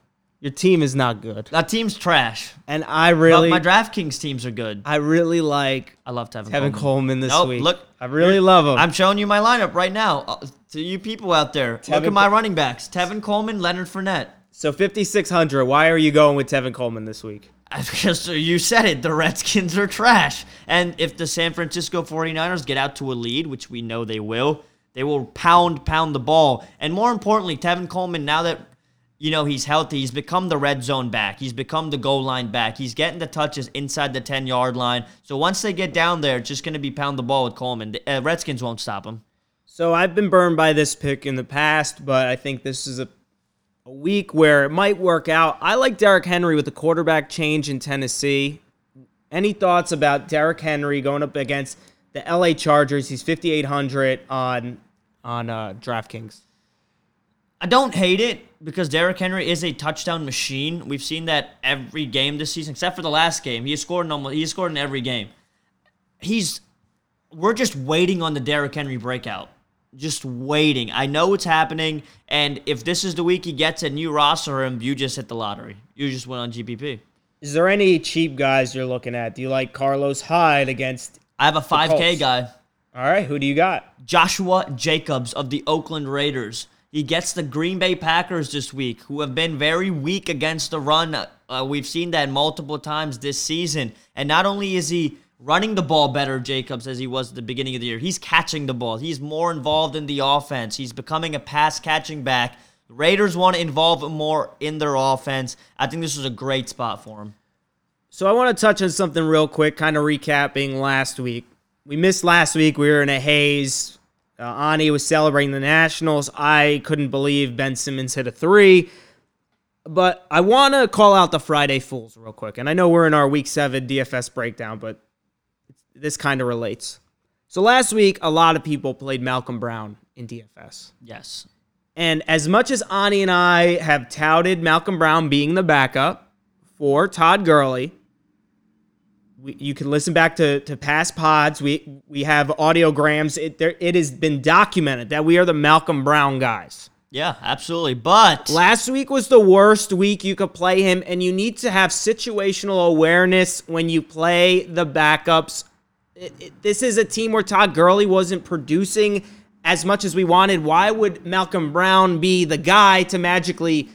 S1: Your team is not good.
S2: That team's trash.
S1: And I really,
S2: But my DraftKings teams are good.
S1: I really like
S2: I love Tevin,
S1: Tevin
S2: Coleman.
S1: Coleman this
S2: Nope,
S1: week.
S2: look,
S1: I really love him.
S2: I'm showing you my lineup right now. Uh, to you people out there, look
S1: Tevin
S2: at my running backs: Tevin Coleman, Leonard Fournette.
S1: so 5,600. Why are you going with Tevin Coleman this week? *laughs*
S2: Because you said it, the Redskins are trash. And if the San Francisco 49ers get out to a lead, which we know they will, they will pound, pound the ball. And more importantly, Tevin Coleman, now that you know he's healthy, he's become the red zone back. He's become the goal line back. He's getting the touches inside the 10 yard line. So once they get down there, it's just going to be pound the ball with Coleman. The uh, Redskins won't stop him.
S1: So I've been burned by this pick in the past, but I think this is a, a week where it might work out. I like Derrick Henry with the quarterback change in Tennessee. Any thoughts about Derrick Henry going up against the LA Chargers? He's 5,800 on on uh, DraftKings.
S2: I don't hate it because Derrick Henry is a touchdown machine. We've seen that every game this season, except for the last game. He has scored in almost, he scored in every game. He's we're just waiting on the Derrick Henry breakout. Just waiting. I know it's happening, and if this is the week he gets a new roster him, you just hit the lottery. You just went on GPP.
S1: Is there any cheap guys you're looking at? Do you like Carlos Hyde against?
S2: I have a 5K guy.
S1: All right, who do you got?
S2: Joshua Jacobs of the Oakland Raiders. He gets the Green Bay Packers this week, who have been very weak against the run. Uh, we've seen that multiple times this season. And not only is he running the ball better, Jacobs, as he was at the beginning of the year, he's catching the ball. He's more involved in the offense. He's becoming a pass catching back. Raiders want to involve him more in their offense. I think this is a great spot for him.
S1: So I want to touch on something real quick, kind of recapping last week. We missed last week. We were in a haze. Uh, Ani was celebrating the Nationals. I couldn't believe Ben Simmons hit a three. But I want to call out the Friday Fools real quick. And I know we're in our week seven DFS breakdown, but this kind of relates. So last week, a lot of people played Malcolm Brown in DFS.
S2: Yes.
S1: And as much as Ani and I have touted Malcolm Brown being the backup for Todd Gurley, we, you can listen back to, to past pods. We we have audiograms. It there it has been documented that we are the Malcolm Brown guys.
S2: Yeah, absolutely. But
S1: Last week was the worst week you could play him, and you need to have situational awareness when you play the backups. It- it- this is a team where Todd Gurley wasn't producing as much as we wanted. Why would Malcolm Brown be the guy to magically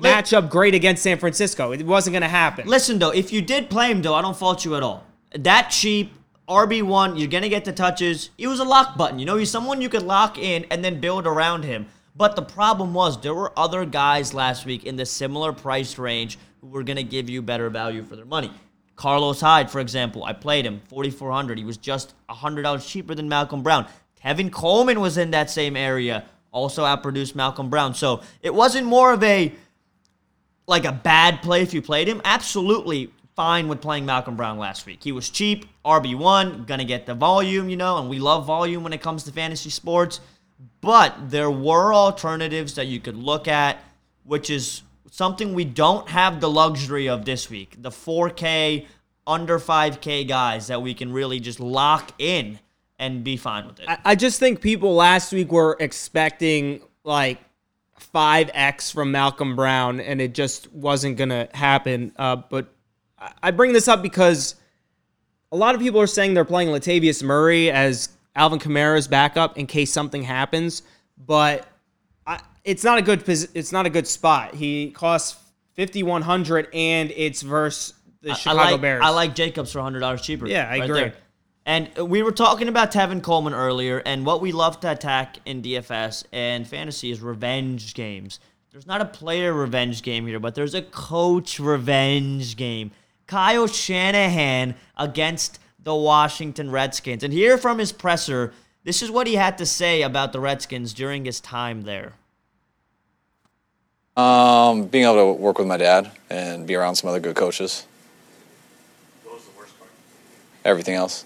S1: match up great against San Francisco? It wasn't going to happen.
S2: Listen, though, if you did play him, though, I don't fault you at all. That cheap, RB1, you're going to get the touches. He was a lock button. You know, he's someone you could lock in and then build around him. But the problem was there were other guys last week in the similar price range who were going to give you better value for their money. Carlos Hyde, for example, I played him 4400 He was just $100 cheaper than Malcolm Brown. Tevin Coleman was in that same area, also outproduced Malcolm Brown. So it wasn't more of a like a bad play if you played him. Absolutely fine with playing Malcolm Brown last week. He was cheap, RB1, gonna get the volume, you know, and we love volume when it comes to fantasy sports. But there were alternatives that you could look at, which is something we don't have the luxury of this week. The 4K, under 5K guys that we can really just lock in and be fine with it.
S1: I, I just think people last week were expecting like 5x from Malcolm Brown, and it just wasn't going to happen. Uh, but I- I bring this up because a lot of people are saying they're playing Latavius Murray as Alvin Kamara's backup in case something happens, but I, it's not a good it's not a good spot. He costs fifty one hundred, and it's versus the Chicago
S2: I like,
S1: Bears.
S2: I like Jacobs for hundred dollars cheaper.
S1: Yeah, I agree.
S2: there. And we were talking about Tevin Coleman earlier, and what we love to attack in DFS and fantasy is revenge games. There's not a player revenge game here, but there's a coach revenge game. Kyle Shanahan against the Washington Redskins. And here from his presser, this is what he had to say about the Redskins during his time there.
S4: Um, being able to work with my dad and be around some other good coaches.
S5: What was the worst part?
S4: Everything else.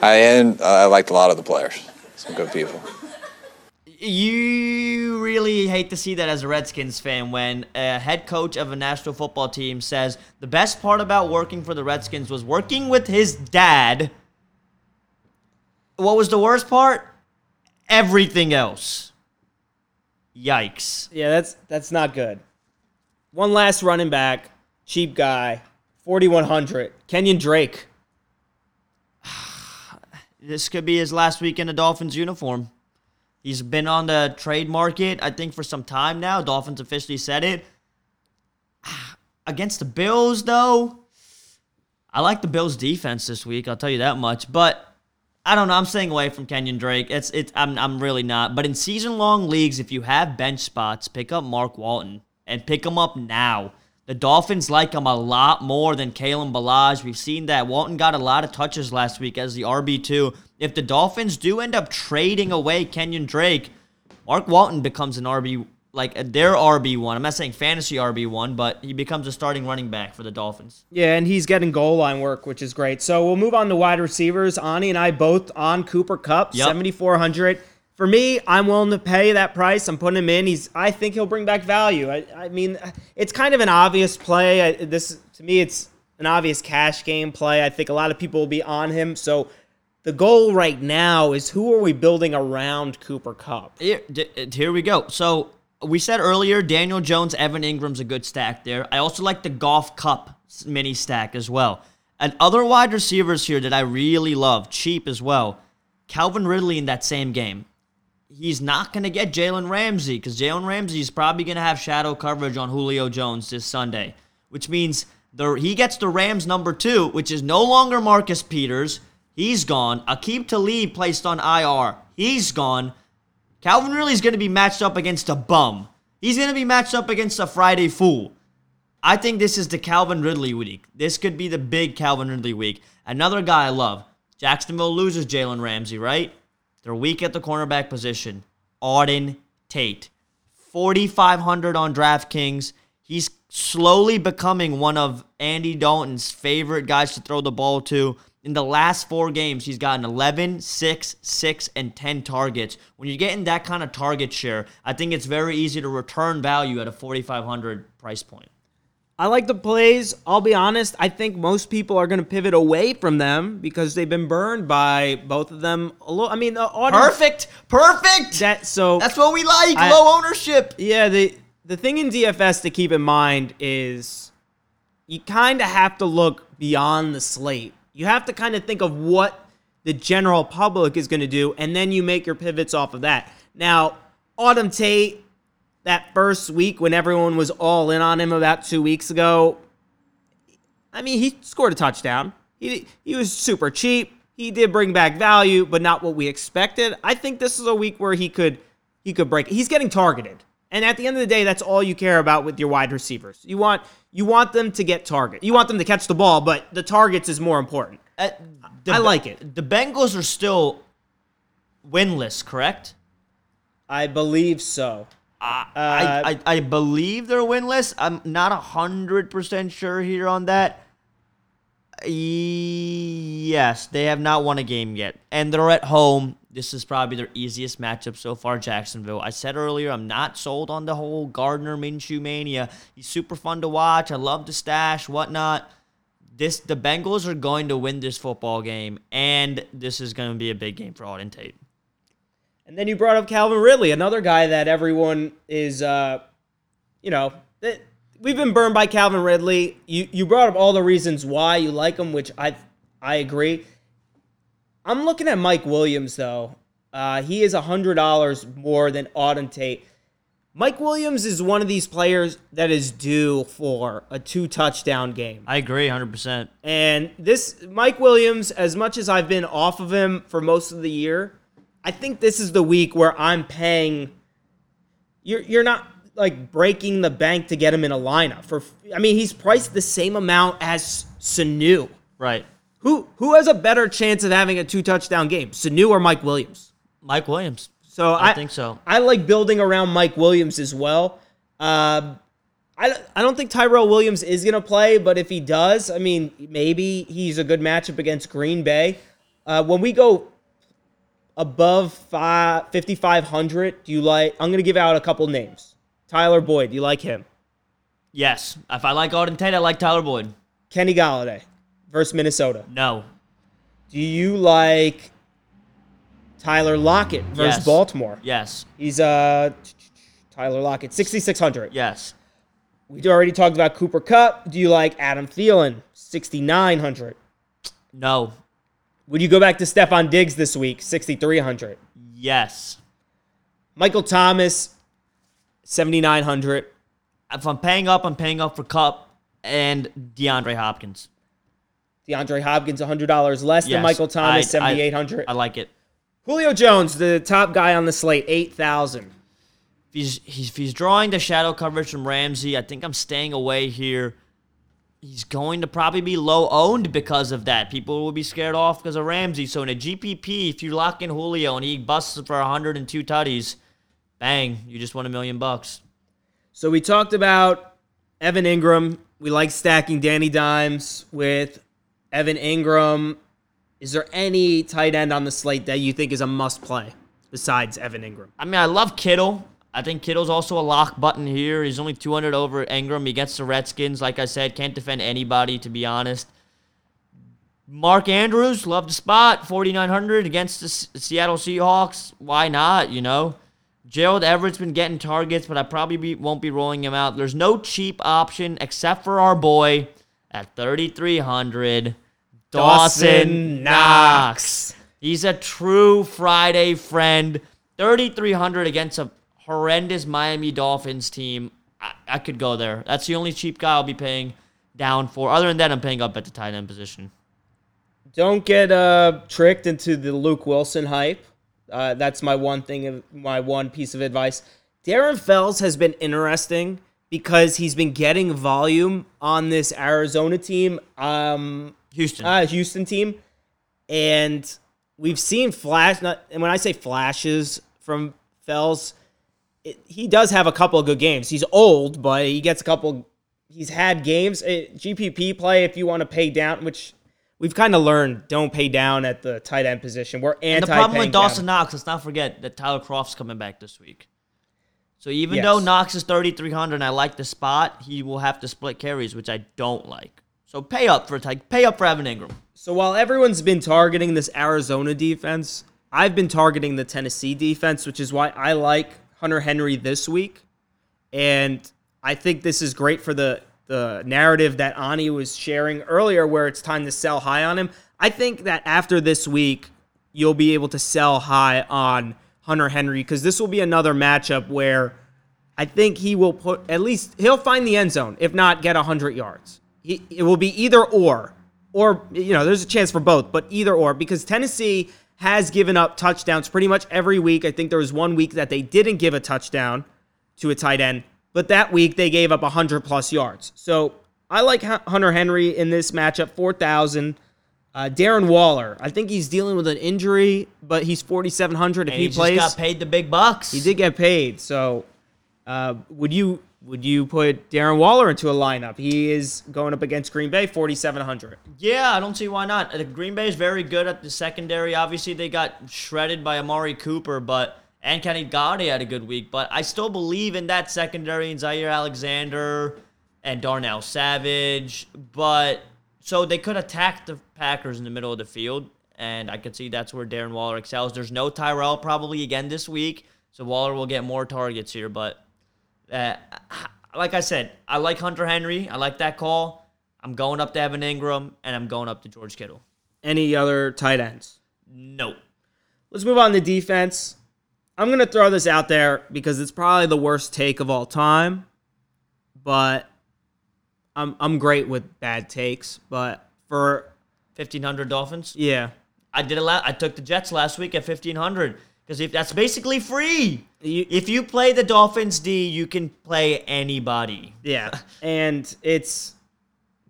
S4: I and I liked a lot of the players. Some good people.
S2: You really hate to see that as a Redskins fan when a head coach of a national football team says the best part about working for the Redskins was working with his dad. What was the worst part? Everything else. Yikes.
S1: yeah, that's that's not good. One last running back, cheap guy, forty one hundred, Kenyon Drake. *sighs*
S2: This could be his last week in a Dolphins uniform. He's been on the trade market, I think, for some time now. Dolphins officially said it. *sighs* Against the Bills, though, I like the Bills' defense this week. I'll tell you that much. But I don't know. I'm staying away from Kenyon Drake. It's it's. I'm I'm really not. But in season long leagues, if you have bench spots, pick up Mark Walton and pick him up now. The Dolphins like him a lot more than Kalen Ballage. We've seen that. Walton got a lot of touches last week as the RB2. If the Dolphins do end up trading away Kenyon Drake, Mark Walton becomes an RB, like their RB1. I'm not saying fantasy RB1, but he becomes a starting running back for the Dolphins.
S1: Yeah, and he's getting goal line work, which is great. So we'll move on to wide receivers. Ani and I both on Cooper Kupp,
S2: Yep.
S1: 7400 For me, I'm willing to pay that price. I'm putting him in. He's I think he'll bring back value. I, I mean, it's kind of an obvious play. I, this to me it's an obvious cash game play. I think a lot of people will be on him. So the goal right now is who are we building around Cooper Kupp?
S2: Here, d- here we go. So we said earlier, Daniel Jones, Evan Engram's a good stack there. I also like the Goff Kupp mini stack as well. And other wide receivers here that I really love, cheap as well. Calvin Ridley in that same game. He's not going to get Jalen Ramsey because Jalen Ramsey is probably going to have shadow coverage on Julio Jones this Sunday, which means the, he gets the Rams number two, which is no longer Marcus Peters. He's gone. Aqib Talib placed on IR. He's gone. Calvin Ridley's going to be matched up against a bum. He's going to be matched up against a Friday fool. I think this is the Calvin Ridley week. This could be the big Calvin Ridley week. Another guy I love. Jacksonville loses Jalen Ramsey, right? They're weak at the cornerback position. Auden Tate. 4,500 on DraftKings. He's slowly becoming one of Andy Dalton's favorite guys to throw the ball to. In the last four games, he's gotten 11, 6, 6, and 10 targets. When you're getting that kind of target share, I think it's very easy to return value at a 4,500 price point.
S1: I like the plays. I'll be honest. I think most people are going to pivot away from them because they've been burned by both of them. A little, I mean, the audience,
S2: Perfect! Perfect!
S1: That so
S2: That's what we like.
S1: I-
S2: low ownership.
S1: yeah. The the thing in DFS to keep in mind is you kind of have to look beyond the slate. You have to kind of think of what the general public is going to do, and then you make your pivots off of that. Now, Auden Tate, that first week when everyone was all in on him about two weeks ago, I mean, he scored a touchdown. He he was super cheap. He did bring back value, but not what we expected. I think this is a week where he could he could break. He's getting targeted. And at the end of the day, that's all you care about with your wide receivers. You want you want them to get target. You want them to catch the ball, but the targets is more important.
S2: Uh, the-
S1: I like it.
S2: The Bengals are still winless, correct?
S1: I believe so.
S2: I,
S1: Uh,
S2: I, I believe they're winless. I'm not hundred percent sure here on that. Yes, they have not won a game yet, and they're at home. This is probably their easiest matchup so far, Jacksonville. I said earlier, I'm not sold on the whole Gardner Minshew mania. He's super fun to watch. I love the stash, whatnot. This the Bengals are going to win this football game, and this is going to be a big game for Auden Tate.
S1: And then you brought up Calvin Ridley, another guy that everyone is, uh, you know, that we've been burned by Calvin Ridley. You you brought up all the reasons why you like him, which I I agree. I'm looking at Mike Williams though. Uh, he is a hundred dollars more than Auden Tate. Mike Williams is one of these players that is due for a two touchdown game.
S2: I agree 100%.
S1: And this Mike Williams, as much as I've been off of him for most of the year, I think this is the week where I'm paying. You're you're not like breaking the bank to get him in a lineup for. I mean, he's priced the same amount as Sanu.
S2: Right.
S1: Who who has a better chance of having a two touchdown game, Sanu or Mike Williams?
S2: Mike Williams.
S1: So
S2: I
S1: I,
S2: think so.
S1: I like building around Mike Williams as well. Um, I, I don't think Tyrell Williams is going to play, but if he does, I mean, maybe he's a good matchup against Green Bay. Uh, when we go above five, 5,500, do you like? I'm going to give out a couple names. Tyler Boyd, do you like him?
S2: Yes. If I like Auden Tate, I like Tyler Boyd.
S1: Kenny Golladay versus Minnesota.
S2: No.
S1: Do you like Tyler Lockett versus
S2: Yes.
S1: Baltimore?
S2: Yes.
S1: He's uh Tyler Lockett, 6,600.
S2: Yes.
S1: We already talked about Cooper Kupp. Do you like Adam Thielen? 6,900.
S2: No.
S1: Would you go back to Stefon Diggs this week? 6,300.
S2: Yes.
S1: Michael Thomas, 7,900.
S2: If I'm paying up, I'm paying up for Kupp and DeAndre Hopkins.
S1: DeAndre Hopkins, $100 less than Michael Thomas,
S2: I- I-
S1: 7,800.
S2: I like it.
S1: Julio Jones, the top guy on the slate, 8,000.
S2: If he's, he's, if he's drawing the shadow coverage from Ramsey, I think I'm staying away here. He's going to probably be low owned because of that. People will be scared off because of Ramsey. So in a GPP, if you lock in Julio and he busts for 102 tutties, bang, you just won a million bucks.
S1: So we talked about Evan Engram. We like stacking Danny Dimes with Evan Engram. Is there any tight end on the slate that you think is a must play besides Evan Engram?
S2: I mean, I love Kittle. I think Kittle's also a lock button here. He's only 200 over Engram. He gets the Redskins. Like I said, can't defend anybody, to be honest. Mark Andrews, love the spot. 4,900 against the S- Seattle Seahawks. Why not, you know? Gerald Everett's been getting targets, but I probably be, won't be rolling him out. There's no cheap option except for our boy at 3,300. Dawson Knox. He's a true Friday friend. 3,300 against a horrendous Miami Dolphins team. I, I could go there. That's the only cheap guy I'll be paying down for. Other than that, I'm paying up at the tight end position.
S1: Don't get uh, tricked into the Luke Wilson hype. Uh, that's my one thing, of my one piece of advice. Darren Fells has been interesting because he's been getting volume on this Arizona team. Um,
S2: Houston.
S1: uh, Houston team, and we've seen flash. Not, and when I say flashes from Fells, it, he does have a couple of good games. He's old, but he gets a couple. He's had games. It, GPP play if you want to pay down, which we've kind of learned. Don't pay down at the tight end position. We're anti.
S2: and the problem with Dawson
S1: down.
S2: Knox, let's not forget that Tyler Kroft's coming back this week. So even
S1: Yes.
S2: though Knox is 3,300 and I like the spot, he will have to split carries, which I don't like. So pay up for like, pay up for Evan Engram.
S1: So while everyone's been targeting this Arizona defense, I've been targeting the Tennessee defense, which is why I like Hunter Henry this week. And I think this is great for the the narrative that Ani was sharing earlier where it's time to sell high on him. I think that after this week, you'll be able to sell high on Hunter Henry because this will be another matchup where I think he will put at least he'll find the end zone, if not get 100 yards. He, it will be either or, or you know, there's a chance for both, but either or because Tennessee has given up touchdowns pretty much every week. I think there was one week that they didn't give a touchdown to a tight end, but that week they gave up 100 plus yards. So I like Hunter Henry in this matchup, 4,000. Uh, Darren Waller, I think he's dealing with an injury, but he's 4,700 if
S2: And
S1: he,
S2: he,
S1: plays.
S2: just got paid the big bucks.
S1: He did get paid. So, uh, would you would you put Darren Waller into a lineup? He is going up against Green Bay, forty seven hundred.
S2: Yeah, I don't see why not. Uh, Green Bay is very good at the secondary. Obviously, they got shredded by Amari Cooper, but and Kenny Golladay had a good week. But I still believe in that secondary and Jaire Alexander and Darnell Savage. But so they could attack the Packers in the middle of the field, and I could see that's where Darren Waller excels. There's no Tyrell probably again this week, so Waller will get more targets here. But uh, like I said, I like Hunter Henry. I like that call. I'm going up to Evan Engram, and I'm going up to George Kittle.
S1: Any other tight ends?
S2: No.
S1: Let's move on to defense. I'm going to throw this out there because it's probably the worst take of all time, but I'm I'm great with bad takes, but for
S2: 1500 Dolphins.
S1: yeah,
S2: I did a lot. I took the Jets last week at 1500 because if that's basically free.
S1: You-
S2: if you play the Dolphins D, you can play anybody.
S1: Yeah, and it's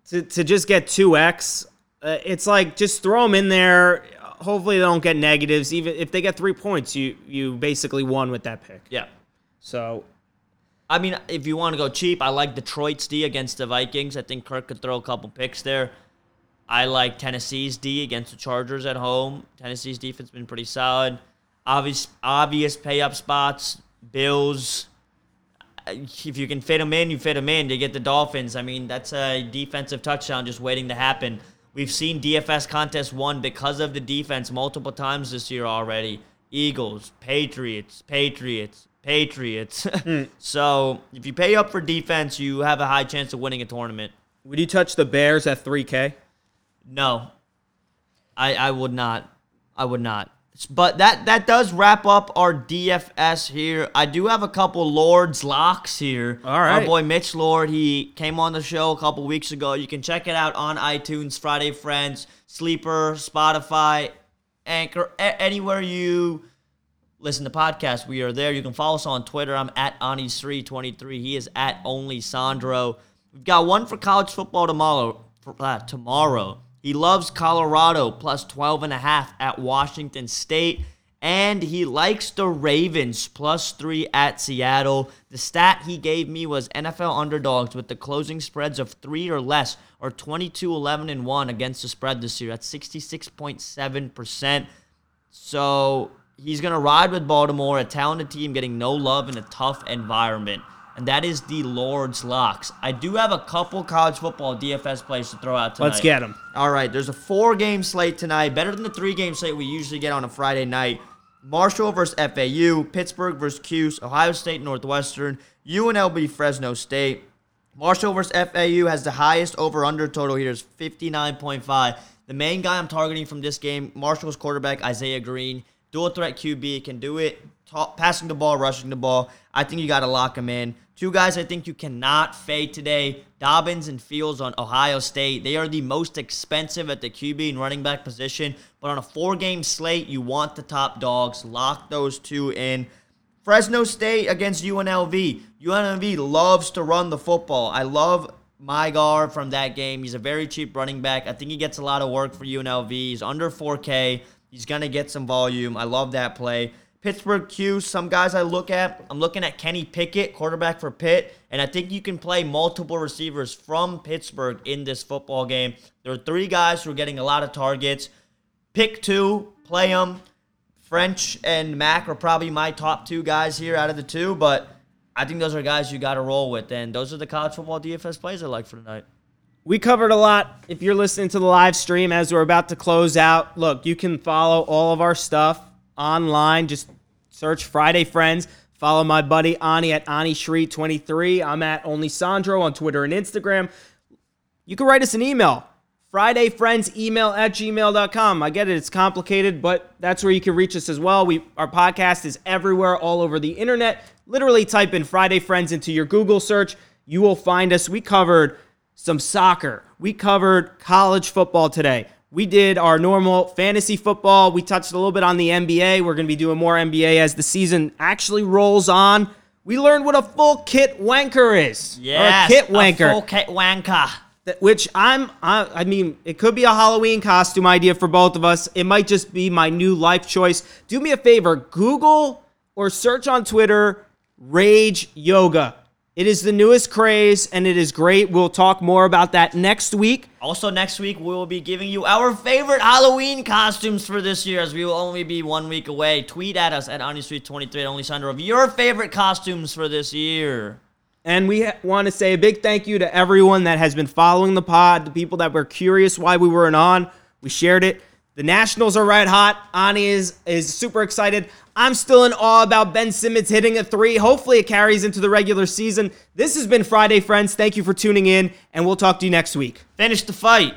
S1: to to just get two X. Uh, it's like just throw them in there. Hopefully they don't get negatives. Even if they get three points, you you basically won with that pick.
S2: Yeah.
S1: So
S2: I mean, if you want to go cheap, I like Detroit's D against the Vikings. I think Kirk could throw a couple picks there. I like Tennessee's D against the Chargers at home. Tennessee's defense been pretty solid. Obvious, obvious pay up spots. Bills. Uh, If you can fit them in, you fit them in. To get the Dolphins, I mean, that's a defensive touchdown just waiting to happen. We've seen DFS contest won because of the defense multiple times this year already. Eagles, Patriots, Patriots, Patriots. *laughs* so if you pay up for defense, you have a high chance of winning a tournament.
S1: would you touch the Bears at three K?
S2: No, I I would not. I would not. But that that does wrap up our DFS here. I do have a couple Lords locks here.
S1: All right.
S2: Our boy Mitch Lord, he came on the show a couple weeks ago. You can check it out on iTunes, Friday Friends, Sleeper, Spotify, Anchor, a- anywhere you listen to podcasts. We are there. You can follow us on Twitter. I'm at Anis323. He is at Only Sandro. We've got one for college football tomorrow. For, uh, tomorrow. He loves Colorado plus 12 and a half at Washington State. And he likes the Ravens plus three at Seattle. The stat he gave me was NFL underdogs with the closing spreads of three or less, or 22, 11, and 1 against the spread this year. at 66.7%. So he's going to ride with Baltimore, a talented team getting no love in a tough environment. And that is the Lord's locks. I do have a couple college football DFS plays to throw out tonight.
S1: Let's get them.
S2: All right, there's a four game slate tonight, better than the three game slate we usually get on a Friday night. Marshall versus FAU, Pittsburgh versus Cuse, Ohio State Northwestern, UNLV Fresno State. Marshall versus FAU has the highest over under total here is 59.5. The main guy I'm targeting from this game, Marshall's quarterback Isaiah Green, dual threat QB, can do it, passing the ball, rushing the ball. I think you got to lock him in. Two guys I think you cannot fade today Dobbins and Fields on Ohio State. They are the most expensive at the QB and running back position, but on a four game slate, you want the top dogs. Lock those two in. Fresno State against UNLV. UNLV loves to run the football. I love Mygar from that game. He's a very cheap running back. I think he gets a lot of work for UNLV. He's under 4K. He's going to get some volume. I love that play. Pittsburgh Q, some guys I look at, I'm looking at Kenny Pickett, quarterback for Pitt, and I think you can play multiple receivers from Pittsburgh in this football game. There are three guys who are getting a lot of targets. Pick two, play them. French and Mack are probably my top two guys here out of the two, but I think those are guys you got to roll with, and those are the college football DFS plays I like for tonight.
S1: We covered a lot. If you're listening to the live stream as we're about to close out, look, you can follow all of our stuff online. Just search Friday Friends. Follow my buddy Ani at Ani Shri 23 I'm at Only Sandro on Twitter and Instagram. You can write us an email. FridayFriends email at gmail.com. I get it, it's complicated, but that's where you can reach us as well. We our podcast is everywhere, all over the internet. Literally type in Friday Friends into your Google search. You will find us. We covered some soccer. We covered college football today. We did our normal fantasy football. We touched a little bit on the NBA. We're going to be doing more NBA as the season actually rolls on. We learned what a full kit wanker is. A kit wanker
S2: full kit wanker.
S1: which I'm I, I mean it could be a Halloween costume idea for both of us. It might just be my new life choice. Do me a favor, Google or search on Twitter Rage Yoga. It is the newest craze and it is great. We'll talk more about that next week.
S2: Also, next week we will be giving you our favorite Halloween costumes for this year, as we will only be one week away. Tweet at us at OnlyStreet23 at OnlySandro of your favorite costumes for this year.
S1: And we ha- want to say a big thank you to everyone that has been following the pod, the people that were curious why we weren't on. We shared it. The Nationals are red hot. Ani is is super excited. I'm still in awe about Ben Simmons hitting a three. Hopefully, it carries into the regular season. This has been Friday, friends. Thank you for tuning in, and we'll talk to you next week.
S2: Finish the fight.